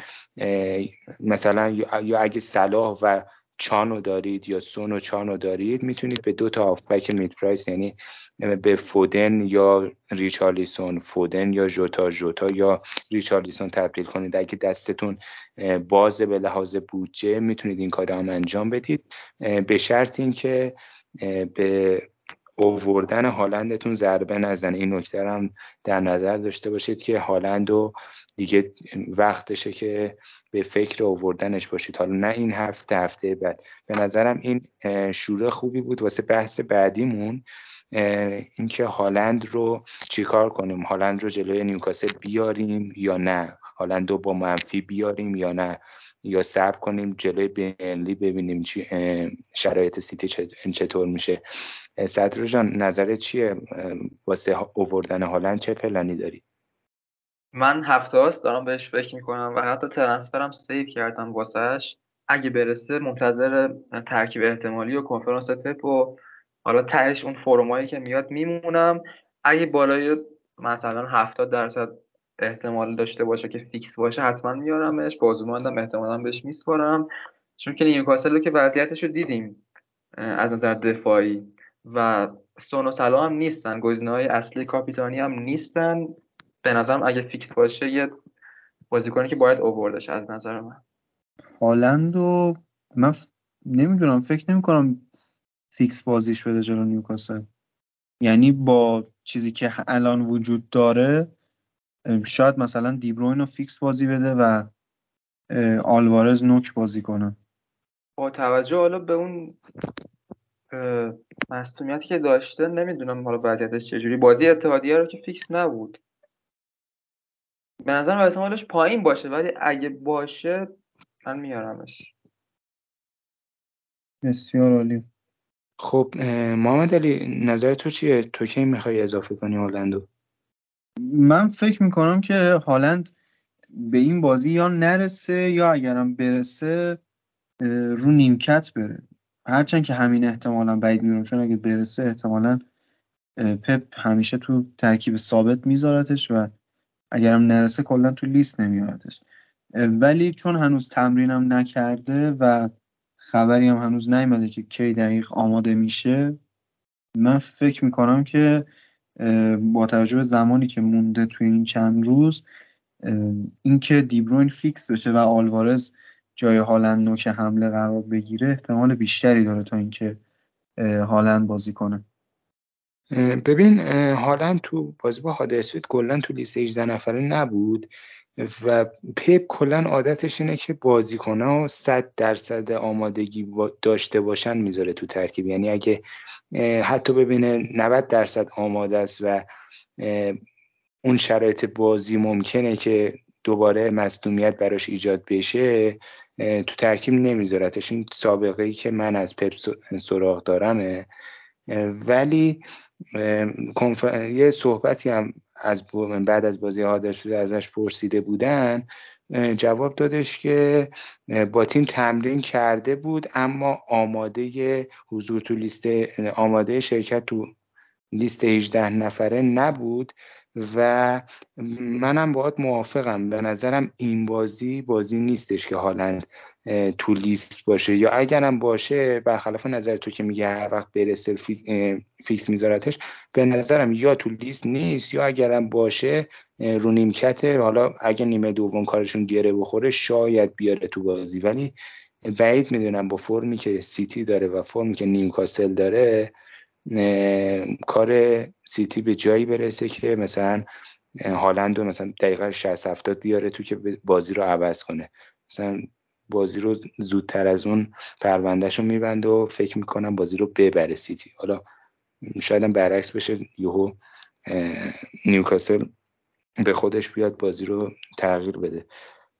مثلا یا اگه صلاح و چانو دارید یا سون و چانو دارید می‌تونید به دو تا هافبک مید پرایس یعنی به فودن یا ریچارلیسون فودن یا جوتا جوتا یا ریچارلیسون تبدیل کنید. اگه دستتون باز به لحاظ بودجه می‌تونید این کار هم انجام بدید. به شرط اینکه به اووردن هالندتون ضربه نزنه. این نکته هم در نظر داشته باشید که هالند و دیگه وقتشه که به فکر اووردنش باشید. حالا نه این هفته هفته بعد. به نظرم این شوره خوبی بود. واسه بحث بعدیمون اینکه هالند رو چیکار کنیم؟ هالند رو جلوی نیوکاسل بیاریم یا نه؟ هالند رو با منفی بیاریم یا نه؟ یا صبر کنیم جلوی برنلی ببینیم چی شرایط سیتی چطور میشه. صدر جان نظرت چیه؟ واسه اووردن هالند چه پلانی داری؟ من هفته هاست دارم بهش فکر می‌کنم و حتی transfer م save کردم واسهش اگه برسه منتظر ترکیب احتمالی و کنفرانس پپ و حالا تهش اون فرمایی که میاد میمونم. اگه بالای مثلا 70 درصد احتمال داشته باشه که فیکس باشه حتما میارمش. بازوبندم احتمالا بهش میسپارم. چون که نیوکاسل رو که وضعیتش رو دیدیم از نظر دفاعی. و سون و صلاح هم نیستن گزینه های اصلی کاپیتانی هم نیستن. به نظرم اگه فیکس باشه یه بازیکنی که باید اووردش از نظر من. هالند و من ف... نمی‌دونم فکر نمی کنم فیکس بازیش بده جلو نیوکاسل. یعنی با چیزی که الان وجود داره شاید مثلا دیبروین رو فیکس بازی بده و آلوارز نوک بازی کنه. با توجه حالا به اون مصدومیتی که داشته نمی‌دونم حالا وضعیتش چجوری. بازی اتحادیه رو که فیکس نبود. به نظر احتمالش پایین باشه ولی اگه باشه من میارمش. بسیار عالی. خب محمد علی نظر تو چیه؟ تو کی می‌خوای اضافه کنی هالندو من فکر می‌کنم که هالند به این بازی یا نرسه یا اگرم برسه رو نیمکت بره. هرچند که همین احتمالا بعید می‌دونم چون اگه برسه احتمالا پپ همیشه تو ترکیب ثابت میذارتش و اگرم نرسه کلا تو لیست نمیارتش ولی چون هنوز تمرینم نکرده و خبری هم هنوز نیومده که کی دقیق آماده میشه من فکر می‌کنم که با توجه به زمانی که مونده توی این چند روز اینکه دیبروین فیکس بشه و آلوارز جای هالند نوک حمله قرار بگیره احتمال بیشتری داره تا اینکه هالند بازی کنه. ببین هالند تو بازی با هادرسفیلد کلا تو لیست 18 نفره نبود. و پپ کلا عادتش اینه که بازیکن‌ها 100 درصد آمادگی داشته باشن می‌ذاره تو ترکیب. یعنی اگه حتی ببینه 90 درصد آماده است و اون شرایط بازی ممکنه که دوباره مصدومیت براش ایجاد بشه تو ترکیب نمیذارتش. این سابقه ای که من از پپ سراغ دارمه. ولی یه صحبتی هم از بعد از بازی شده ازش پرسیده بودن. جواب دادش که با تیم تمرین کرده بود اما آماده حضور تو لیست آماده شرکت تو لیست 18 نفره نبود و منم باید موافقم. به نظرم این بازی بازی نیستش که هالند تو لیست باشه. یا اگرم باشه برخلاف نظر تو که میگه هر وقت برسه فیکس میذارتش به نظرم یا تو لیست نیست یا اگرم باشه رو نیمکته حالا اگه نیمه دوم کارشون گیره بخوره شاید بیاره تو بازی. ولی بعید می‌دونم با فرمی که سیتی داره و فرمی که نیوکاسل داره کار سیتی به جایی برسه که مثلا هالند رو مثلا دقیقه 60 70 بیاره تو که بازی رو عوض کنه. مثلا بازی رو زودتر از اون پروندهش رو میبنده و فکر می‌کنم بازی رو ببره سیتی. حالا شاید هم برعکس بشه یهو نیوکاسل به خودش بیاد بازی رو تغییر بده.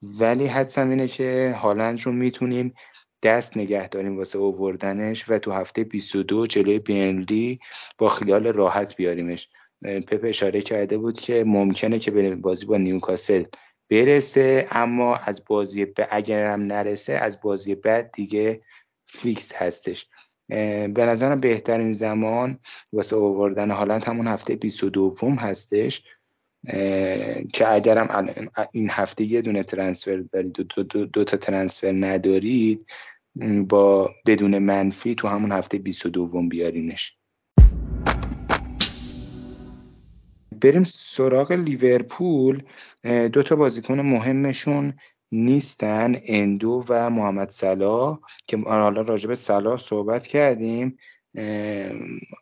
ولی حدسم اینه که هالند رو می‌تونیم دست نگه داریم واسه اووردنش و تو هفته 22 جلوی بینلی با خیال راحت بیاریمش. پپ اشاره کرده بود که ممکنه که بازی با نیوکاسل. برسه اما از بازی ب... اگرم نرسه از بازی بعد دیگه فیکس هستش. به نظرم بهترین زمان واسه اووردن حالت همون هفته 22 هستش. که اگرم این هفته یه دونه ترنسفر دارید دو, دو, دو, دو تا ترنسفر ندارید با بدون منفی تو همون هفته 22 بیارینش. بریم سراغ لیورپول. دو تا بازیکن مهمشون نیستن اندو و محمد صلاح که حالا راجع به صلاح صحبت کردیم.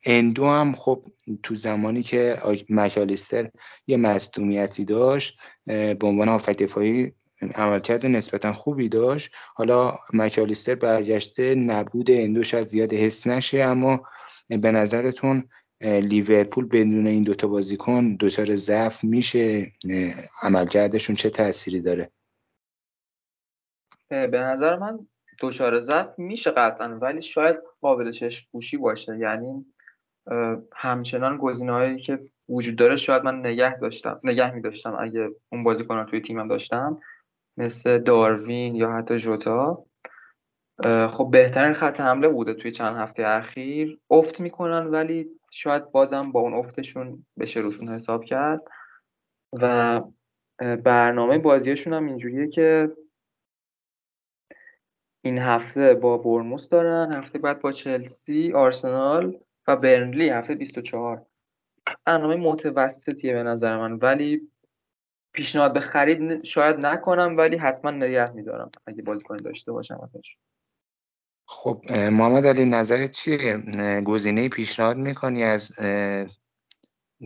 اندو هم خب تو زمانی که مکالیستر یه مصدومیتی داشت به عنوان هافک دفاعی عملکرد نسبتا خوبی داشت. حالا مکالیستر برگشته نبود اندو شاید زیاد حس نشه اما به نظرتون لیورپول بدون این دوتا بازیکن دچار ضعف میشه. عملکردشون چه تأثیری داره؟ به نظر من دچار ضعف میشه قطعا ولی شاید قابل چشم پوشی باشه. یعنی همچنان هایی که وجود داره شاید من نگه داشتم نگه می داشتم اگه اون بازیکن توی تیمم داشتم مثل داروین یا حتی جوتا. خب بهترین خط حمله بوده توی چند هفته اخیر. افت می‌کنن ولی شاید بازم با اون افتشون بشه روشون حساب کرد. و برنامه بازیشون هم اینجوریه که این هفته با برموس دارن هفته بعد با چلسی آرسنال و برنلی هفته 24 برنامه متوسطیه به نظر من ولی پیشنهاد به خرید شاید نکنم ولی حتما نگه میدارم اگه بازیکن داشته باشم ازش. خب محمد علی نظرت چیه؟ گزینه پیشنهاد می‌کنی از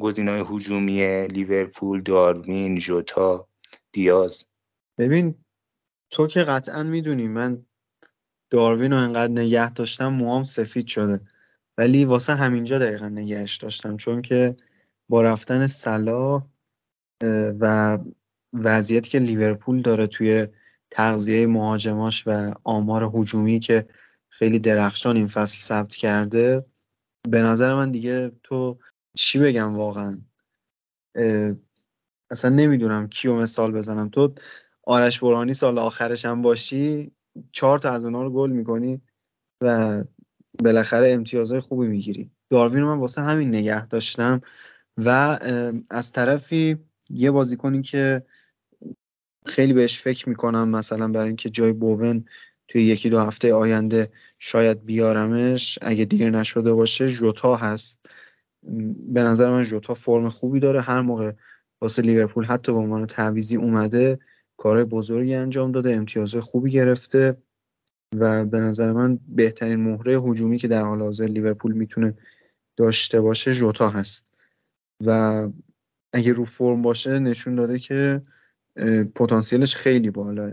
گزینه‌های هجومی لیورپول داروین ژوتا دیاز؟ ببین تو که قطعا می‌دونی من داروین رو انقدر نگه داشتم موام سفید شده. ولی واسه همینجا دقیقا نگهش داشتم چون که با رفتن سلا و وضعیتی که لیورپول داره توی تغذیه مهاجماش و آمار هجومی که خیلی درخشان این فصل ثبت کرده. به نظر من دیگه تو چی بگم واقعا؟ اصلا نمی‌دونم کیو مثال بزنم. تو آرش برانی سال آخرش هم باشی چهار تا از اونها رو گل می‌کنی و بالاخره امتیازهای خوبی می‌گیری. داروین من واسه همین نگه داشتم و از طرفی یه بازیکنی که خیلی بهش فکر می‌کنم مثلا برای اینکه جای بوون توی یکی دو هفته آینده شاید بیارمش. اگه دیر نشده باشه جوتا هست. به نظر من جوتا فرم خوبی داره. هر موقع واسه لیورپول حتی به عنوان تعویزی اومده کارهای بزرگی انجام داده امتیازهای خوبی گرفته و به نظر من بهترین مهره هجومی که در حال حاضر لیورپول می‌تونه داشته باشه جوتا هست. و اگه رو فرم باشه نشون داده که پتانسیلش خیلی بالاه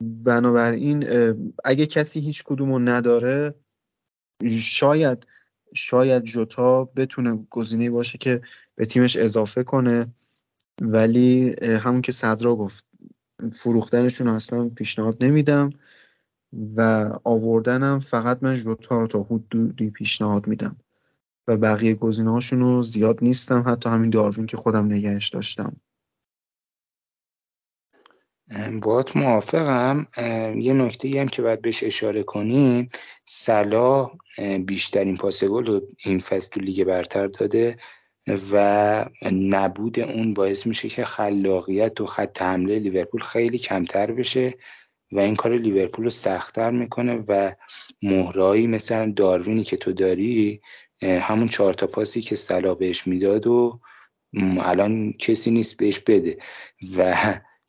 بنابراین اگه کسی هیچ کدومو نداره شاید شاید جوتا بتونه گزینه باشه که به تیمش اضافه کنه. ولی همون که صدرا گفت فروختنشون اصلا پیشنهاد نمیدم و آوردنم فقط من جوتا رو تا حدودی پیشنهاد میدم و بقیه گزینه رو زیاد نیستم. حتی همین داروین که خودم نگهش داشتم. باید موافقم. یه نکته هم که باید بهش اشاره کنیم صلاح بیشترین پاس گل رو این فصل لیگ برتر داده و نبود اون باعث میشه که خلاقیت و خط حمله لیورپول خیلی کمتر بشه و این کار لیورپول رو سختتر می‌کنه و مهرایی مثل داروینی که تو داری همون چهار تا پاسی که صلاح بهش می‌داد و الان کسی نیست بهش بده. و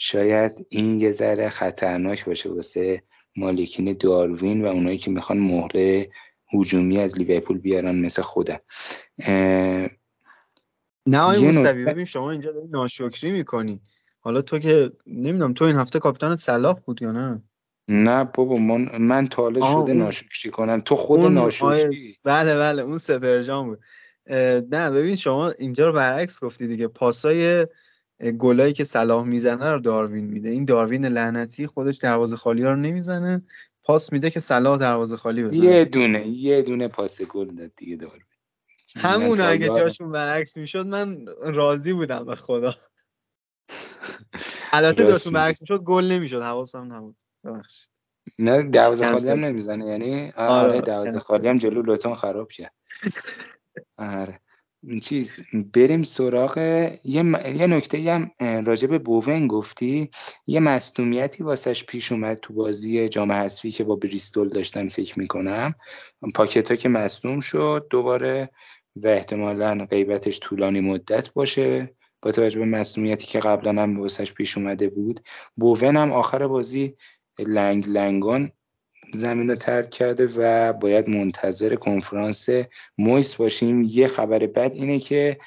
شاید این یه ذره خطرناک باشه واسه مالکین داروین و اونایی که می‌خوان مهره هجومی از لیورپول بیارن مثل خودم. نه آقای موسوی ببین شما اینجا داری ناشکری می‌کنی. حالا تو که نمی‌دونم تو این هفته کاپیتان صلاح بود یا نه؟ نه بابا من من تا شده ناشکری کنم. تو خود ناشکری؟ بله بله اون سپرجان بود. نه ببین شما اینجا رو برعکس گفتی دیگه. پاسای گلایی که صلاح می‌زنه رو داروین میده. این داروین لعنتی خودش دروازه خالی رو نمی‌زنه. پاس میده که صلاح دروازه خالی بزنه. یه دونه یه دونه پاس گل داد دیگه داروین. همون اگه جاشون برعکس می‌شد من راضی بودم به خدا. البته جاشون برعکس می‌شد گل نمی‌شد حواسم نبود. ببخشید. نه دروازه خالی هم نمی‌زنه یعنی؟ آره, آره دروازه خالی هم جلو لوتون خراب کرد. آره. چیز بریم سراغ یه, یه نکته هم راجع به بوون گفتی. یه مصدومیتی واسش پیش اومد تو بازی جام حذفی که با بریستول داشتن فکر می‌کنم. پاکتا که مصدوم شد دوباره و احتمالا غیبتش طولانی مدت باشه. با توجه به مصدومیتی که قبلا هم واسش پیش اومده بود. بوون هم آخر بازی لنگ لنگان زمین رو ترک کرده و باید منتظر کنفرانس مویس باشیم. یه خبر بد اینه که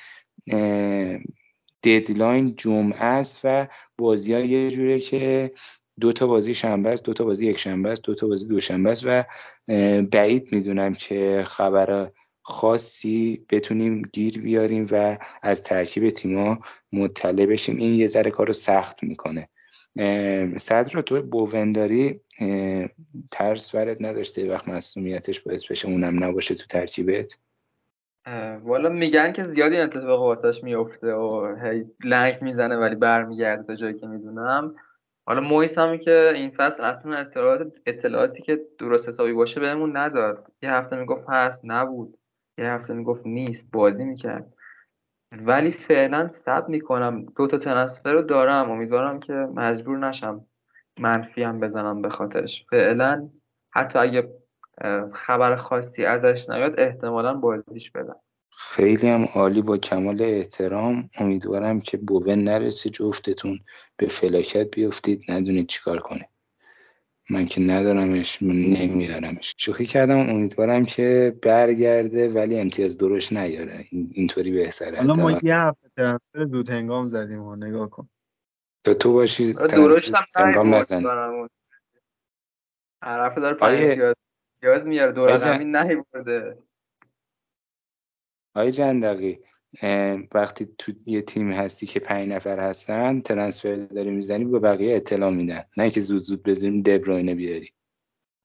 ددلاین جمعه است و بازی ها یه جوره که دو تا بازی شنبه است دو تا بازی یک شنبه است دو تا بازی دوشنبه است و بعید می‌دونم که خبر خاصی بتونیم گیر بیاریم و از ترکیب تیما مطلع بشیم. این یه ذره کار رو سخت می‌کنه. صدر تو بوونداری ترس ورد نداشته وقت مصومیتش باعث بشه اونم نباشه تو ترکیبت؟ والا میگن که زیادی اتفاق واسش میفته و هی لنگ می‌زنه ولی برمیگرده تا جایی که می‌دونم. حالا مویس هم که این فصل اصلا اطلاعات اطلاعاتی که درست حسابی باشه بهمون نداد. یه هفته می‌گفت هست نبود. یه هفته می‌گفت نیست بازی می‌کرد. ولی فعلا سب می‌کنم. دو تا ترنسفر رو دارم. امیدوارم که مجبور نشم منفی هم بزنم به خاطرش. فعلا حتی اگه خبر خاصی ازش نیاد احتمالا بازیش بدم. خیلی هم عالی. با کمال احترام امیدوارم که بوون نرسه جفتتون به فلاکت بیفتید. ندونید چیکار کنید من که ندارمش من نمیارمش. شوخی کردم امیدوارم که برگرده ولی امتیاز درش نیاره. اینطوری بهتره. حالا ما یه هفته ترنسفر دو تنگام زدیم و نگاه کن. تو تو باشی درشت تنگام نزن. حرف داره پنج یاد میاره. دور زمین نهی آقای جندقی وقتی تو یه تیم هستی که پنج نفر هستن ترنسفر داری می‌زنی به بقیه اطلاع میدن. نه که زود زود بزنیم دبروینه بیاری.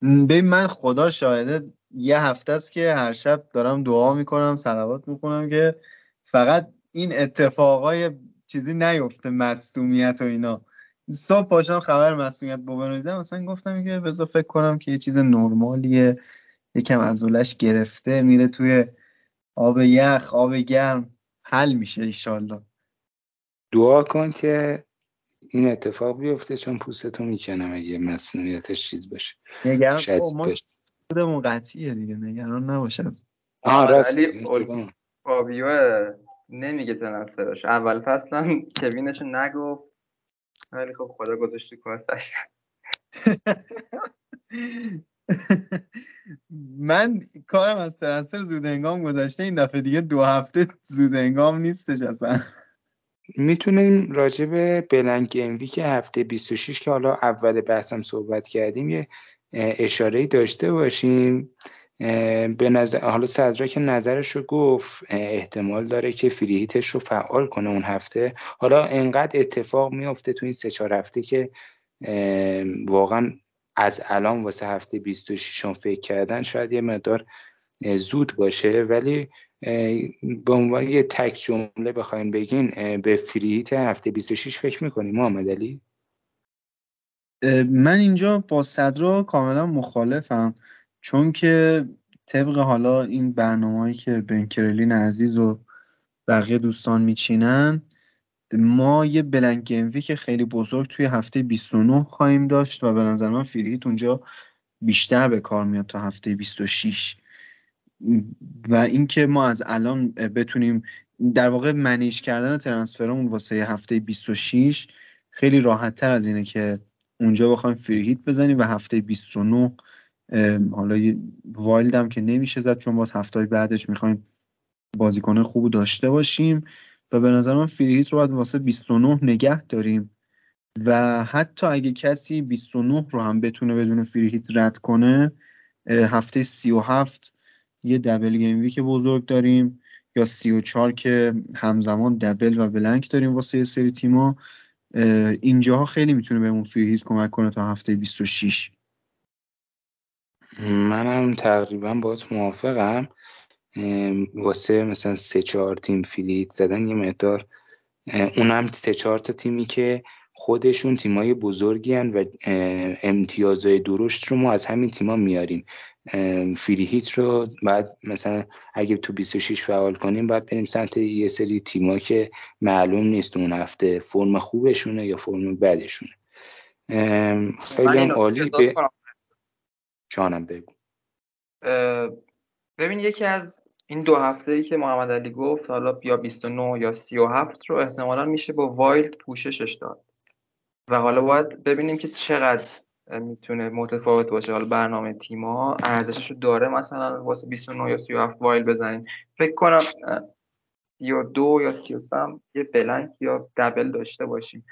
ببین من خدا شاهده یه هفته است که هر شب دارم دعا می‌کنم صلوات می‌کنم که فقط این اتفاقای چیزی نیفته مصدومیت و اینا. صبح پاشم خبر مصدومیت بابن دیدم مثلا گفتم که بذار فکر کنم که یه چیز نرمالیه. یکم از گرفته میره توی آب یخ آب گرم. حل میشه ایشالله دعا کن که این اتفاق بیفته چون پوستتو می‌کنم اگه مصنوعیتش چیز باشه. نگران خودمون قطعیه دیگه نگران نباشد آه راست فابیو نمیگه تنسفراش اول فصل هم کوینشو نگفت. ولی خب خدا گذاشتی کارتش من کارم از ترنسفر زودنگام گذشته این دفعه دیگه دو هفته زودنگام نیستش اصلا. می‌تونیم راجع به بلنک اموی که هفته 26 که حالا اول بحثم صحبت کردیم یه اشاره داشته باشیم. به نظر حالا صدرا که نظرش رو گفت احتمال داره که فریهیتش رو فعال کنه اون هفته. حالا انقدر اتفاق میفته تو این سه چهار هفته که واقعا از الان واسه هفته 26 فکر کردن شاید یه مقدار زود باشه. ولی به عنوان یه تک جمله بخواین بگین به فریهیت هفته 26 فکر می‌کنیم محمد علی؟ من اینجا با صدرا کاملا مخالفم. چون که طبق حالا این برنامه‌ای که بنکرلین عزیز و بقیه دوستان میچینن ما یه blank که خیلی بزرگ توی هفته 29 خواهیم داشت و به نظر من free hit اونجا بیشتر به کار میاد تا هفته 26 و اینکه ما از الان بتونیم در واقع manage کردن transfer مون واسه هفته 26 خیلی راحت تر از اینه که اونجا بخوایم free hit بزنیم و هفته 29 حالا wild هم که نمیشه زد چون باز هفته بعدش می‌خوایم بازیکن خوب داشته باشیم. و به نظر من فریهیت رو باید واسه 29 نگه داریم. و حتی اگه کسی 29 رو هم بتونه بدون فریهیت رد کنه هفته 37 یه دبل گیم ویک بزرگ داریم یا 34 که همزمان دبل و بلنک داریم واسه یه سری تیما اینجاها خیلی می‌تونه بهمون فریهیت کمک کنه تا هفته 26 منم تقریبا باید موافقم. واسه مثلا سه چهار تیم فیلیت زدن یه مقدار اونم سه چهار تا تیمی که خودشون تیمای بزرگی هن و امتیازهای درشت رو ما از همین تیما میاریم. فریهیت رو بعد مثلا اگه تو 26 فعال کنیم باید بریم سمت یه سری تیما که معلوم نیست اون هفته فرم خوبشونه یا فرم بدشونه. خیلی عالی به جانم بگو. ببین یکی از این دو هفته ای که محمد علی گفت حالا یا 29 یا 37 رو احتمالا میشه با wild پوششش داد. و حالا باید ببینیم که چقدر می‌تونه متفاوت باشه. حالا برنامه تیما ارزشش رو داره مثلا واسه 29 یا 37 wild بزنیم. فکر کنم 32 یا 33 یه blank یا double داشته باشیم.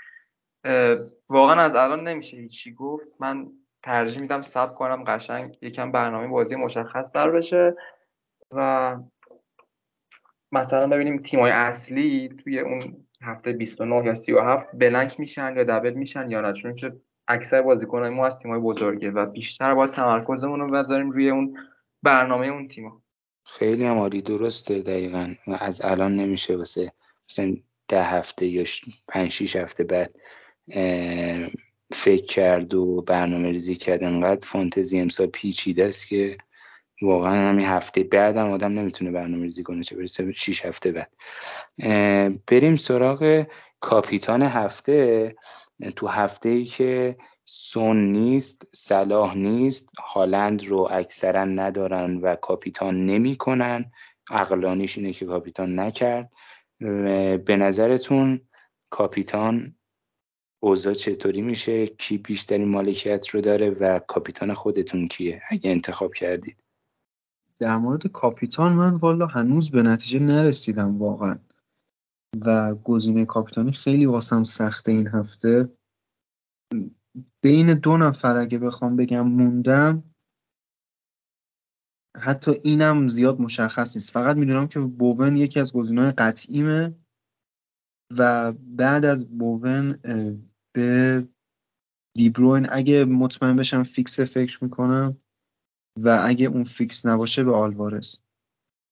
واقعا از الان نمیشه هیچی گفت. من ترجیح میدم سب کنم قشنگ یکم برنامه بازی مشخص در بشه. و مثلا ببینیم تیمای اصلی توی اون هفته 29 یا 37 بلنک میشن یا دبل میشن یا نه. چون که اکثر بازیکنان ما از تیمای بزرگه و بیشتر باید تمرکزمون رو بذاریم روی اون برنامه اون تیما خیلی هم عالی درسته دقیقا. و از الان نمیشه واسه مثلا ده هفته یا پنج شیش هفته بعد فکر کرد و برنامه ریزی کرد. انقدر فانتزی امسال پیچیده است که واقعا همین هفته بعدم آدم نمی‌تونه برنامه ریزی کنه چه برسه 6 هفته بعد. بریم سراغ کاپیتان هفته. تو هفته ای که سون نیست صلاح نیست هالند رو اکثرا ندارن و کاپیتان نمی‌کنن. عقلانیش اینه که کاپیتان نکرد. به نظرتون کاپیتان اوضاع چطوری میشه؟ کی بیشترین مالکیت رو داره و کاپیتان خودتون کیه؟ اگه انتخاب کردید. در مورد کاپیتان من والا هنوز به نتیجه نرسیدم واقعا. و گزینه کاپیتانی خیلی واسم سخته این هفته. بین دو نفر اگه بخوام بگم موندم حتی اینم زیاد مشخص نیست. فقط می‌دونم که بوون یکی از گزینه‌های قطعیمه و بعد از بوون به دیبروین اگه مطمئن بشم فیکس فکر می‌کنم و اگه اون فیکس نباشه به آلوارز.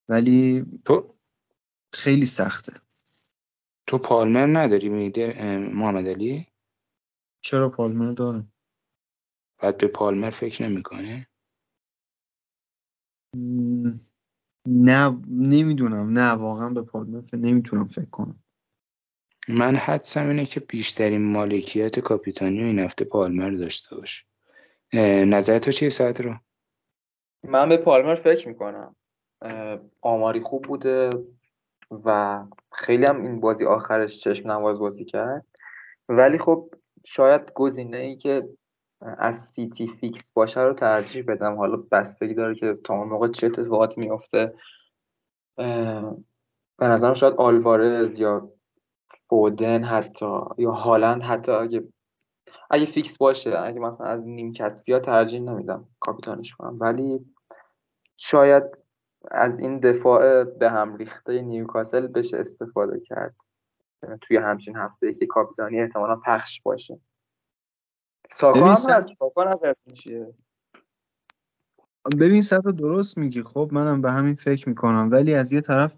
ولی تو؟ خیلی سخته. تو پالمر نداری میده محمد علی؟ چرا پالمر داره بعد به پالمر فکر نمی‌کنه نه نمی‌دونم. نه واقعا به پالمر نمی‌تونم فکر کنم. من حدسم اینه که بیشترین مالکیت کاپیتانی این هفته پالمر داشته باشه نظر تو چیه ساعت رو؟ من به پالمر فکر می‌کنم. آماری خوب بوده و خیلی هم این بازی آخرش چشم نواز بازی کرد. ولی خب شاید گزینه ای که از سیتی فیکس باشه رو ترجیح بدم. حالا بستگی داره که تا اون موقع چه اتفاقاتی میفته به نظرم شاید آلوارز یا فودن حتی یا هالند حتی اگه اگه فیکس باشه اگه مثلا از نیمکت بیاد ترجیح نمیدم کاپیتانش کنم. ولی شاید از این دفاع به هم ریخته نیوکاسل بشه استفاده کرد. توی همچین هفته که کاپیتانی احتمالا پخش باشه. ساکا هم هست. ساکا چیه؟ ببین سطح درست میگی. خب منم به همین فکر می‌کنم. ولی از یه طرف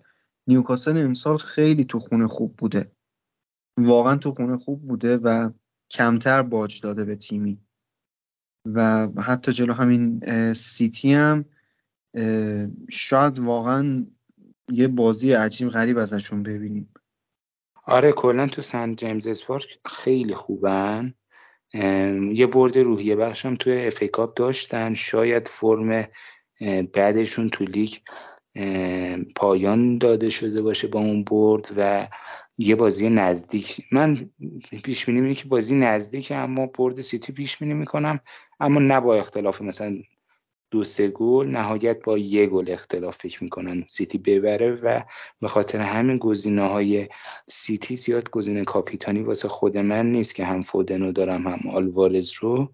نیوکاسل امسال خیلی تو خونه خوب بوده. واقعا تو خونه خوب بوده و کمتر باج داده به تیمی. و حتی جلو همین سیتی هم شاید واقعا یه بازی عجیب غریب ازشون ببینیم. آره کلا تو سنت جیمز پارک خیلی خوبن. یه برد روحیه بخشم توی FA Cup داشتن. شاید فرم بعدشون تو لیگ پایان داده شده باشه با اون برد و یه بازی نزدیک. من پیش بینی که بازی نزدیک اما برد سیتی پیش بینی می‌کنم اما نه با اختلاف مثلا دو سه گل نهایت با یه گل اختلاف فکر می‌کنن سیتی ببره و به خاطر همین گزینه های سیتی زیاد گزینه کاپیتانی واسه خود من نیست که هم فودنو دارم هم آلوارز رو.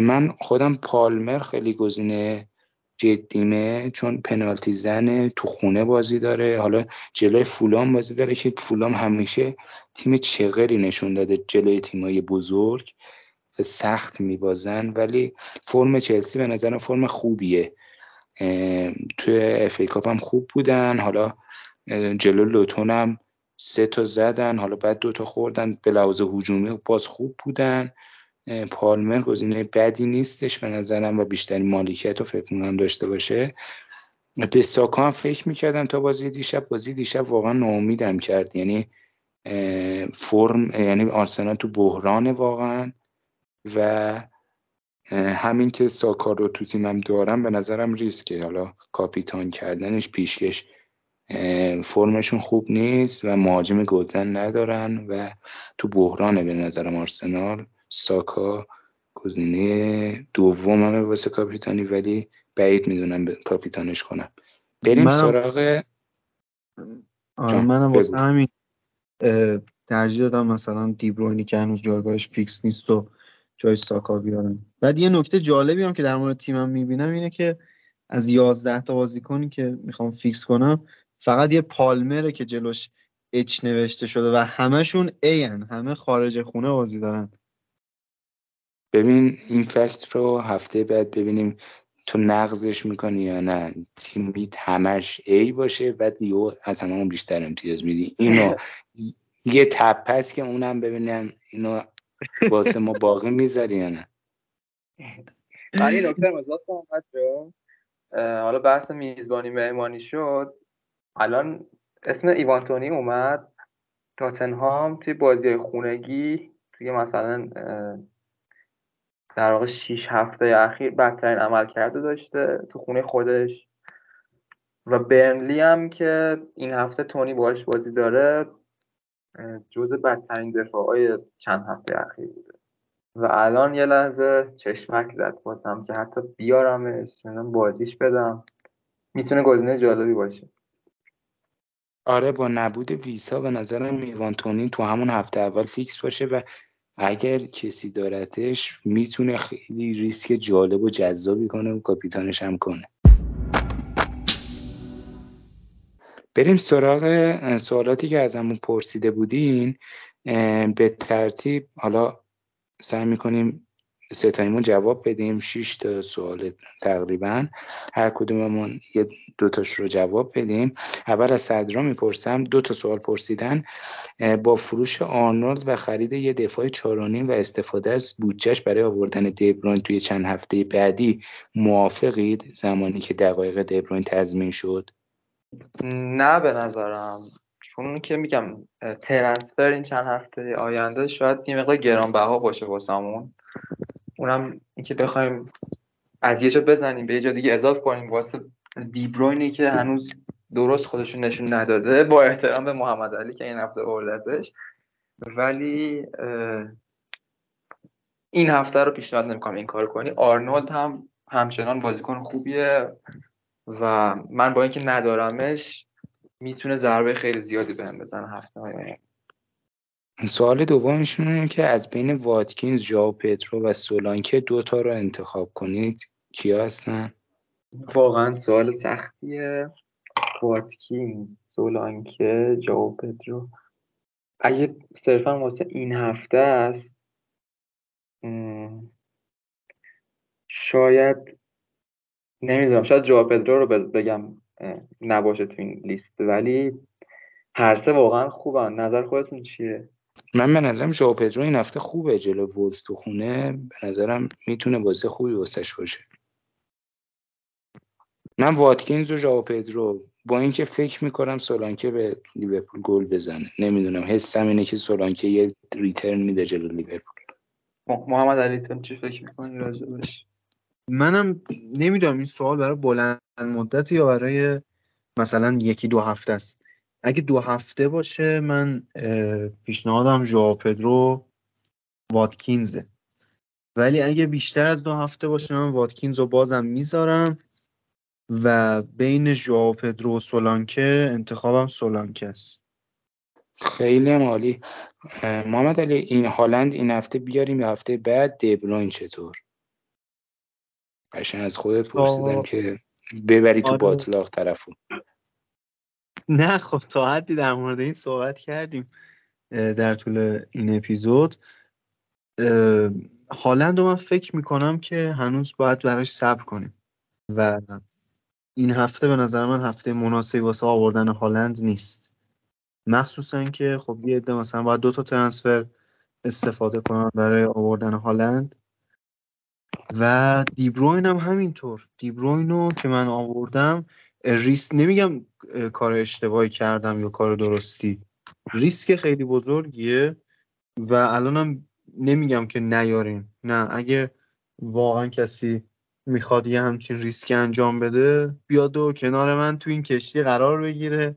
من خودم پالمر خیلی گزینه جدیمه چون پنالتی زنه تو خونه بازی داره. حالا جلوی فولام بازی داره که فولام همیشه تیم چغری نشون داده جلوی تیمای بزرگ. سخت میبازن ولی فرم چلسی به نظر فرم خوبیه. توی اف کاپ هم خوب بودن. حالا جلو لوتون هم سه تا زدن. حالا بعد دو تا خوردن. به لحاظ هجومی باز خوب بودن. پالمر گزینه بدی نیستش به نظرم و بیشترین مالکیت رو فکر می‌کنم داشته باشه. به ساکا هم فکر می‌کردم تا بازی دیشب. بازی دیشب واقعا ناامیدم کرد. یعنی فرم یعنی آرسنال تو بحران واقعا. و همین که ساکا رو تو تیمم دارم به نظرم ریسکه. حالا کاپیتان کردنش پیشکش فرمشون خوب نیست و مهاجم گلزن ندارن و تو بحرانه به نظرم آرسنال. ساکا گزینه دوممه واسه کاپیتانی ولی بعید می‌دونم کاپیتانش کنم. بریم سراغ آره منم واسه همین ترجیح دادم مثلا دیبروینی که هنوز جایگاهش فیکس نیست و جای ساکا بیارم. بعد یه نکته جالبی هم که در مورد تیمم می‌بینم اینه که از 11 تا بازیکنی که می‌خوام فیکس کنم فقط یه پالمره که جلوش H نوشته شده و همشون این همه خارج خونه بازی دارن. ببین این fact رو هفته بعد ببینیم تو نقضش می‌کنی یا نه. تیمیت همش A باشه بعد یو از همه بیشتر امتیاز میدی. اینو یه تپس که اونم ببینم اینو واسه ما باقی می‌ذاری یا نه؟ نکته حالا بحث میزبانی مهمانی شد. الان اسم ایوانتونی اومد. تاتنهام توی بازی خونگی توی مثلا در واقع 6 هفته اخیر بدترین عمل کرده داشته تو خونه خودش. و برنلی هم که این هفته تونی باش بازی داره جز بدترین دفاع های چند هفته اخیر بوده. و الان یه لحظه چشمک زد بازم که حتی بیارمش بازیش بدم. می‌تونه گزینه جالبی باشه. آره با نبود ویسا به نظرم میوان تونی تو همون هفته اول فیکس باشه و اگر کسی دارتش می‌تونه خیلی ریسک جالب و جذابی کنه و کاپیتانش هم کنه. بریم سراغ سوالاتی که ازمون پرسیده بودین به ترتیب حالا سعی می‌کنیم ستایمون جواب بدیم شش تا سوال تقریبا. هر کدوممون یه دوتاش رو جواب بدیم. اول از صدرا می‌پرسم دو تا سوال پرسیدن. با فروش آرنولد و خرید یه دفاع چارانیم و استفاده از بودجهش برای آوردن دبروین توی چند هفته بعدی موافقید زمانی که دقایق دبروین تضمین شد؟ نه به نظرم. چون که میگم ترنسفر این چند هفته آینده شاید یه مقدار گرانبها باشه واسمون. اونم اینکه بخوایم از یه جا بزنیم به یه جا دیگه اضافه کنیم واسه دیبروینی که هنوز درست خودشون نشون نداده با احترام به محمد علی که این هفته اوردتش ولی این هفته رو پیشنهاد نمی‌کنم این کار کنی. آرنولد هم همچنان بازیکن خوبیه. و من با اینکه ندارمش می‌تونه ضربه خیلی زیادی بهم بزنه هفته های سوال دومشون اینه که از بین واتکینز، جاو پترو و سولانکه دوتا رو انتخاب کنید کیا هستن؟ واقعا سوال سختیه. واتکینز، سولانکه، جاو پترو. اگه صرفا واسه این هفته است شاید نمی‌دونم شاید جاو پدرو رو بگم نباشه تو این لیست ولی هر سه واقعا خوبن. نظر خودتون چیه؟ من به نظرم ژائو پدرو این هفته خوبه جلو وولز تو خونه. به نظرم می‌تونه بازی خوبی واسش باشه. من واتکینز و ژائو پدرو با اینکه فکر می‌کنم سولانکه به لیورپول گل بزنه. نمی‌دونم حسم اینه که سولانکه یه ریترن میده جلو لیورپول. محمد علیتون چی فکر می‌کنی راجبش منم نمی‌دونم این سوال برای بلند مدت یا برای مثلا یکی دو هفته است. اگه دو هفته باشه من پیشنهادم ژوا پدرو واتکینزه. ولی اگه بیشتر از دو هفته باشه من واتکینز رو بازم می‌ذارم و بین ژوا پدرو و سولانکه انتخابم سولانکه است. خیلی مالی محمد علی این هالند این هفته بیاریم یا هفته بعد دبروین چطور؟ قشنگ از خودت پرسیدم که ببری تو آره. باطلاق طرفو. نه خب تا حدی در مورد این صحبت کردیم در طول این اپیزود. هالند رو من فکر می‌کنم که هنوز باید براش صبر کنیم. و این هفته به نظر من هفته مناسبی واسه آوردن هالند نیست. مخصوصا که خب یه عده مثلا باید دو تا ترنسفر استفاده کنن برای آوردن هالند. و دیبروین هم همینطور. دیبروین رو که من آوردم ریسک نمیگم کار اشتباهی کردم یا کار درستی. ریسک خیلی بزرگیه و الانم نمیگم که نیارین. نه اگه واقعا کسی می‌خواد یه همچین ریسک انجام بده بیاد و کنار من تو این کشتی قرار بگیره.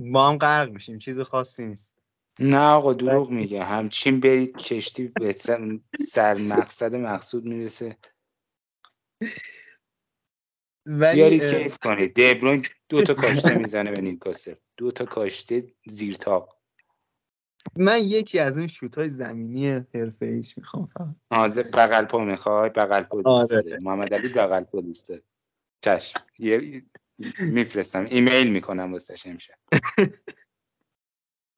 ما هم غرق میشیم چیز خاصی نیست. نه آقا دروغ میگه. همچین برید کشتی به سر مقصد مقصود می‌رسه. ولی بیارید کیف کنید. دبرون دو تا کاشته می‌زنه به نیوکاسل. دو تا کاشته زیر تاق. من یکی از این شوت های زمینی حرفه ایش می‌خوام فهم آزه بغل پا می‌خوای؟ بغل پا دوست آره. محمد علی بغل پا دوسته چشم. میفرستم. ایمیل می‌کنم واسه امشب.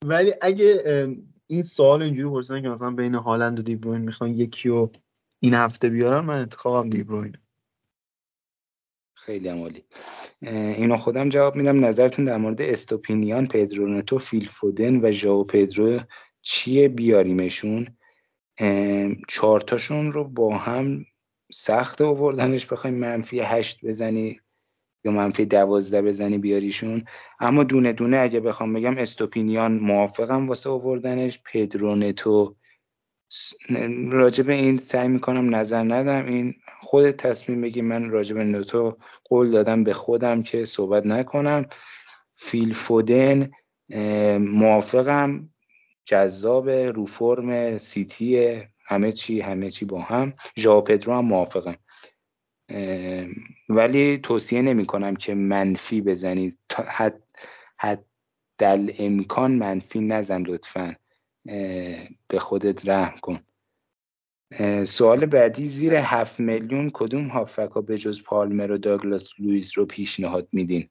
ولی اگه این سوال اینجوری پرسیدن که مثلا بین هالند و دیبروین می‌خوان یکی رو این هفته بیارن من انتخابم دیبروین خیلی عمالی اینو خودم جواب میدم. نظرتون در مورد استوپینیان پدرونتو فیلفودن و ژائو پدرو چیه بیاریمشون؟ چهارتاشون رو با هم سخت آوردنش. بخوایم منفی هشت بزنی. یا منفی دوازده بزنی بیاریشون. اما دونه دونه اگه بخوام بگم استوپینیان موافقم واسه آوردنش. پدرونتو راجب این سعی می‌کنم نظر ندم. این خود تصمیم بگی من راجب نوتو قول دادم به خودم که صحبت نکنم. فیل فودن موافقم. جذاب رو فرم سیتی همه چی همه چی با هم. ژائو پدرو هم موافقم. ولی توصیه نمی کنم که منفی بزنید حد, حتی‌الامکان منفی نزن لطفا. به خودت رحم کن. سوال بعدی زیر هفت میلیون کدوم هافبکا به جز پالمر و داگلاس لویز رو پیشنهاد میدین؟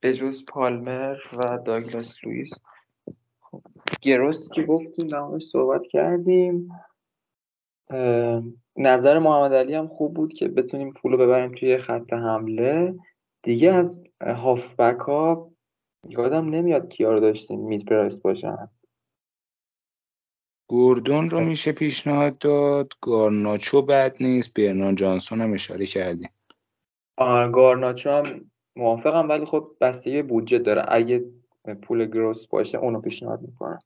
به جز پالمر و داگلاس لویز خب، گروس که گفتیم نامش صحبت کردیم. نظر محمد علی هم خوب بود که بتونیم پول رو ببریم توی خط حمله. دیگه از هافبک ها یادم نمیاد کیا رو داشتیم mid price باشن. گوردون رو میشه پیشنهاد داد. گارناچو بد نیست. برنان جانسون هم اشاره کردیم. آره گارناچو هم موافقم ولی خب بستگی بودجه داره. اگه پول گروس باشه اونو پیشنهاد می‌کنم.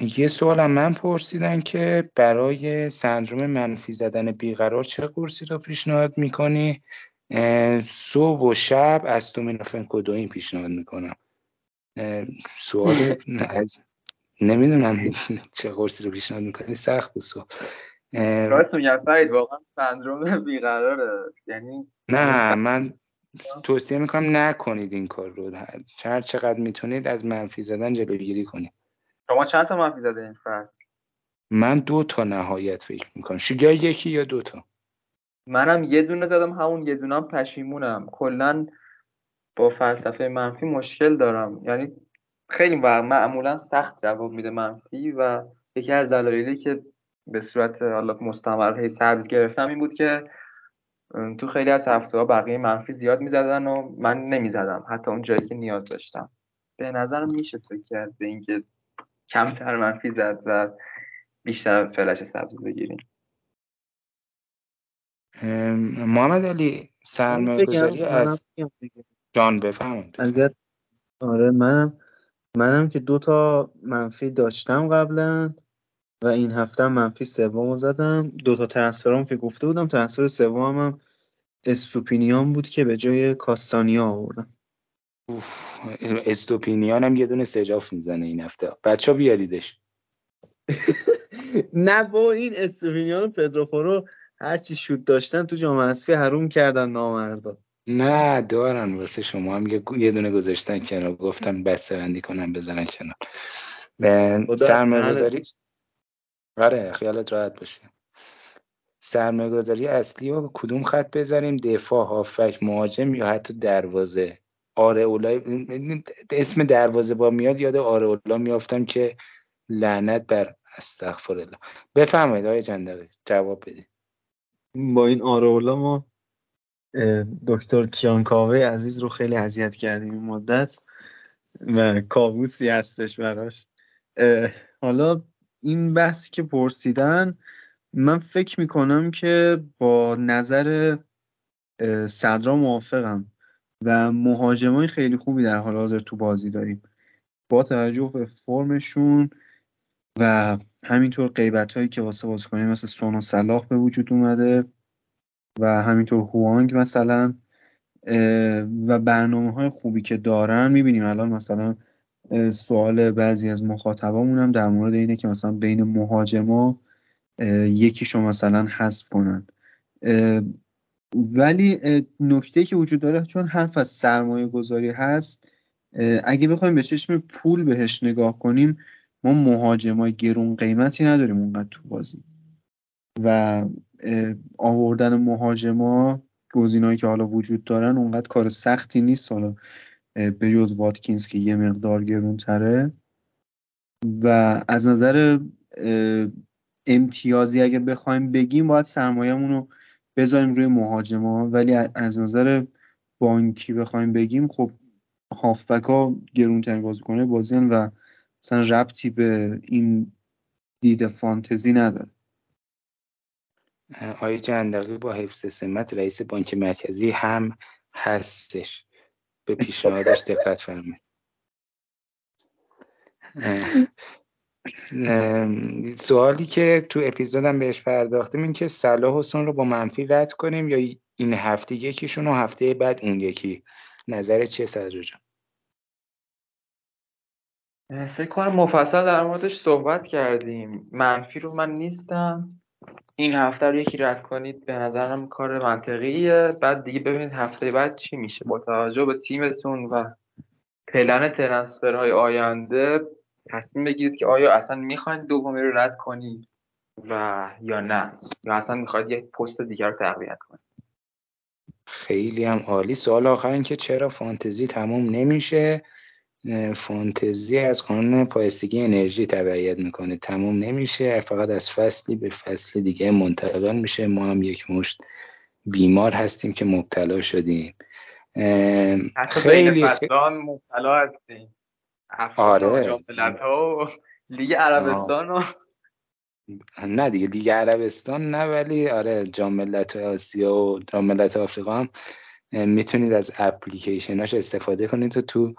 یه سوالم من پرسیدن که برای سندروم منفی زدن بیقرار چه قرصی رو پیشنهاد می‌کنی؟ صبح و شب استومینوفن کدوین پیشنهاد می‌کنم. سوال نمی‌دونم چه قرصی رو پیشنهاد می‌کنی سخت سوال. راست میگم فرید واقعا سندروم بیقراره. یعنی نه من توصیه می‌کنم نکنید این کار رو. هر چقدر می‌تونید از منفی زدن جلوگیری کنید. شما چند تا منفی زده این فصل؟ من دو تا نهایت فکر می‌کنم. یا یکی یا دو تا؟ منم یه دونه زدم همون یه دونه هم پشیمونم. کلا با فلسفه منفی مشکل دارم. یعنی خیلی معمولا سخت جواب میده منفی و یکی از دلایلی که به صورت حالا مستمر هی سبز گرفتم این بود که تو خیلی از هفته ها بقیه منفی زیاد می‌زدن و من نمی‌زدم. حتی اون جایی که نیاز داشتم. به نظر میشه فکر کرد به اینکه کمتر منفی زد و بیشتر فلش سبز بگیریم. محمد علی سرمایه گذاری از جان بفهمند آره منم منم که دو تا منفی داشتم قبلا و این هفته منفی سوم زدم. دو تا ترنسفرام که گفته بودم ترنسفر سوم هم استوپینیان بود که به جای کاستانیا آوردم. استوپینیان هم یه دونه سجاف می‌زنه این هفته. بچه ها بیاریدش. نه با این استوپینیان و پدروپورو هرچی شود داشتن تو جام حذفی حروم کردن نامردا. نه دارن. واسه شما هم یه دونه گذاشتن کنار. گفتم بسته بندی کنم بزنن کنار. سرمایه گذاری آره خیالت راحت باشه. سرمایه گذاری اصلی رو کدوم خط بذاریم؟ دفاع هافک مهاجم یا حتی دروازه؟ آره اولا اسم دروازه با میاد یاد آره اولا میافتم که لعنت بر استغفر الله بفرمایید آقای جندقی جواب بدید. با این آره اولا ما دکتر کیانکاوه عزیز رو خیلی اذیت کردیم این مدت و کابوسی هستش براش. حالا این بحثی که پرسیدن من فکر می‌کنم که با نظر صدرا موافقم. و مهاجمای خیلی خوبی در حال حاضر تو بازی داریم. با توجه به فرمشون و همینطور قیبت هایی که واسه بازیکنی مثل سون و صلاح به وجود اومده و همینطور هوانگ مثلا و برنامه های خوبی که دارن می‌بینیم الان مثلا سوال بعضی از مخاطبامون هم در مورد اینه که مثلا بین مهاجما یکیشو مثلا حذف کنن. ولی نکته که وجود داره چون حرف از سرمایه گذاری هست اگه بخوایم به چشم پول بهش نگاه کنیم ما مهاجمای گرون قیمتی نداریم اونقدر تو بازی. و آوردن مهاجما گزینه‌ای که حالا وجود دارن اونقدر کار سختی نیست. حالا به جز واتکینز که یه مقدار گرون تره و از نظر امتیازی اگه بخوایم بگیم باید سرمایه‌مون رو بذاریم روی مهاجما ولی از نظر بانکی بخوایم بگیم خب هافبک ها گرونترین بازیکنه بازیان و اصلا ربطی به این دید فانتزی نداره. آقای جندقی با حفظ سمت رئیس بانک مرکزی هم هستش. به پیشنهادش دقت فرمایید. سوالی که تو اپیزودم بهش پرداختیم این که صلاح حسن رو با منفی رد کنیم یا این هفته یکیشون و هفته بعد اون یکی؟ نظر چیه صدر جان؟ فکر کنم مفصل در موردش صحبت کردیم. منفی رو من نیستم. این هفته رو یکی رد کنید به نظرم کار منطقیه. بعد دیگه ببینید هفته بعد چی میشه. با توجه به تیمتون و پلن ترنسفرهای آینده تصمیم بگیرید که آیا اصلا می‌خواید دومی رو رد کنید و یا نه؟ یا اصلا می‌خواید یک پست دیگر رو تقویت کنید خیلی هم عالی. سوال آخر این که چرا فانتزی تموم نمیشه؟ فانتزی از قانون پایستگی انرژی تبعیت می‌کنه. تموم نمیشه فقط از فصلی به فصل دیگه منتقل میشه. ما هم یک مشت بیمار هستیم که مبتلا شدیم. خیلی مبتلا هستیم. آره. لیگ عربستان و نه دیگه لیگ عربستان نه ولی آره جام ملت آسیا و جام ملت آفریقا هم می‌تونید از اپلیکیشناش استفاده کنید و تو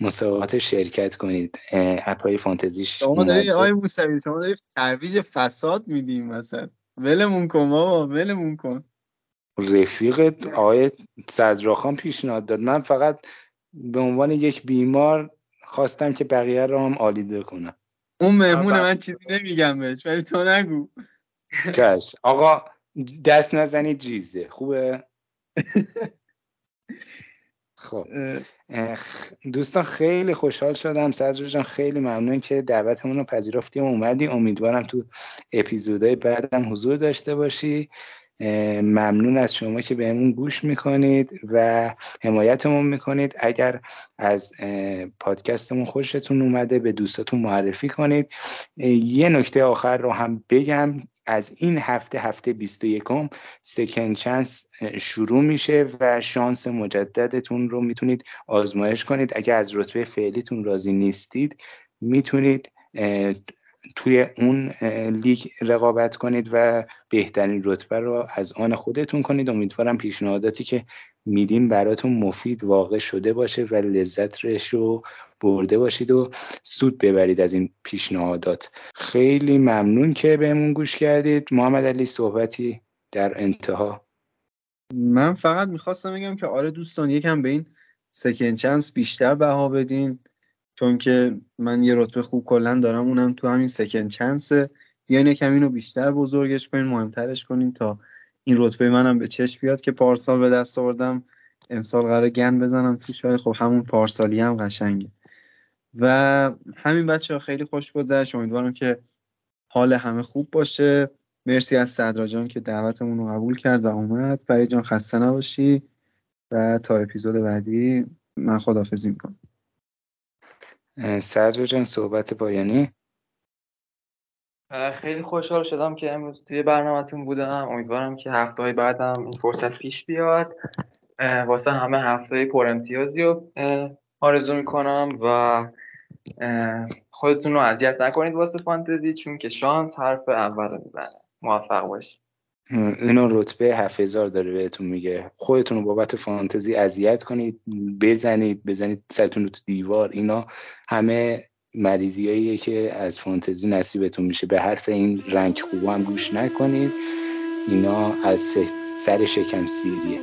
مسابقات شرکت کنید. اپ های فانتزیش شما دارید آقای موسوی شما دارید ترویج فساد میدیم مثلا ولمون کن بابا ولمون کن. رفیق آقای صدراخان پیشنهاد داد. من فقط به عنوان یک بیمار خواستم که بقیه رو هم آلیده کنم. اون مهمون من چیزی نمیگم بهش ولی تو نگو. کش آقا دست نزنی جیزه. خوبه؟ خب. دوستان خیلی خوشحال شدم. صدر جان خیلی ممنون که دعوتمون رو پذیرفتی و اومدی. امیدوارم تو اپیزودهای بعدم حضور داشته باشی. ممنون از شما که بهمون گوش می‌کنید و حمایتمون می‌کنید. اگر از پادکستمون خوشتون اومده به دوستاتون معرفی کنید. یه نکته آخر رو هم بگم. از این هفته هفته 21 سکند چانس شروع میشه و شانس مجددتون رو می‌تونید آزمایش کنید. اگر از رتبه فعلیتون راضی نیستید می‌تونید توی اون لیگ رقابت کنید و بهترین رتبه رو از آن خودتون کنید. امیدوارم پیشنهاداتی که میدیم براتون مفید واقع شده باشه و لذت رو برده باشید و سود ببرید از این پیشنهادات. خیلی ممنون که بهمون گوش کردید. محمد علی صحبتی در انتها. من فقط می‌خواستم بگم که آره دوستان یکم به این سکن چانس بیشتر بها بدین. چون که من یه رتبه خوب کلا دارم اونم تو همین سکن چانسه بیاین یکم اینو بیشتر بزرگش کنین مهمترش کنین تا این رتبه منم به چشم بیاد که پارسال به دست آوردم. امسال قرار گن بزنم توش ولی خب همون پارسالی هم قشنگه. و همین بچه ها خیلی خوش گذشت. امیدوارم که حال همه خوب باشه. مرسی از صدرا جان که دعوتمون رو قبول کرد و اومد. فرید جان خسته نباشی. و تا اپیزود بعدی من خدافزی می‌کنم. صدر جان صحبت پایانی. خیلی خوشحال شدم که امروز توی برنامهتون بودم. امیدوارم که هفته های بعدم این فرصت پیش بیاد. واسه همه هفته پر امتیازی رو آرزو می‌کنم و خودتون رو اذیت نکنید واسه فانتزی چون که شانس حرف اول می‌زنه. موفق باشید. اینو رتبه هزار داره بهتون میگه. خودتون رو بابت فانتزی اذیت کنید بزنید بزنید سرتون رو تو دیوار. اینا همه مریضیاییه که از فانتزی نصیبتون میشه. به حرف این رنگ خوب هم گوش نکنید. اینا از سر شکم سیریه.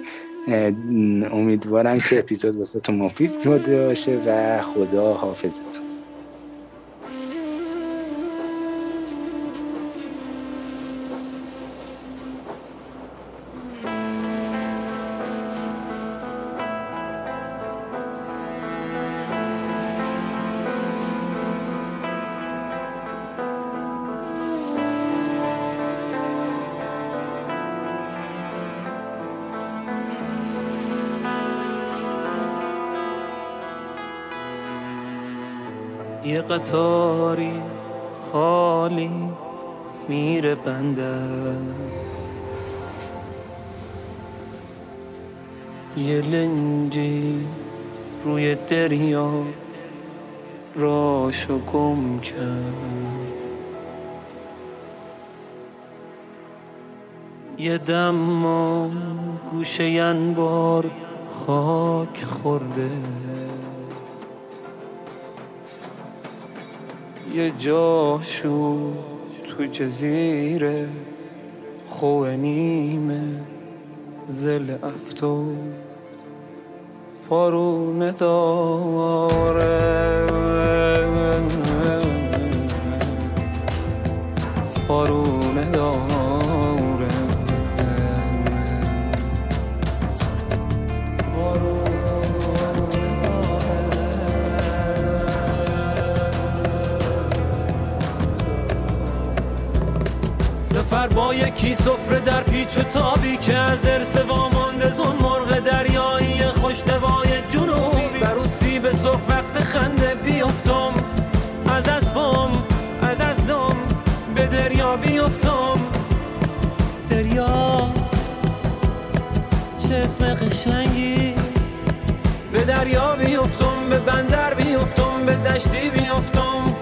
امیدوارم که اپیزود واسه مفید بوده باشه و خدا حافظتون. قطاری خالی میره بنده. یه لنجی روی دریا راشو گم کرد. یه دم گوشه انبار خاک خورده. یه جاشو تو جزیره خوه نیمه زل افتو پارونه داره سفر با یکی سفره در پیچ و تابی که از ارس وامانده زون مرغ دریایی خوشتوای جنوبی. بر سیب صبح وقت خنده بیفتم از اسبم از اصلم به دریا بیفتم. دریا چه اسم قشنگی. به دریا بیفتم به بندر بیفتم به دشتی بیفتم.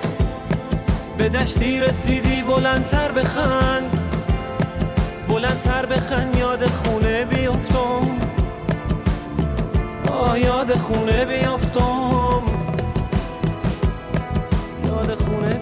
به دشتی رسیدی بلندتر بخند. بلندتر بخند یاد خونه بیفتم آه یاد خونه بیفتم یاد خونه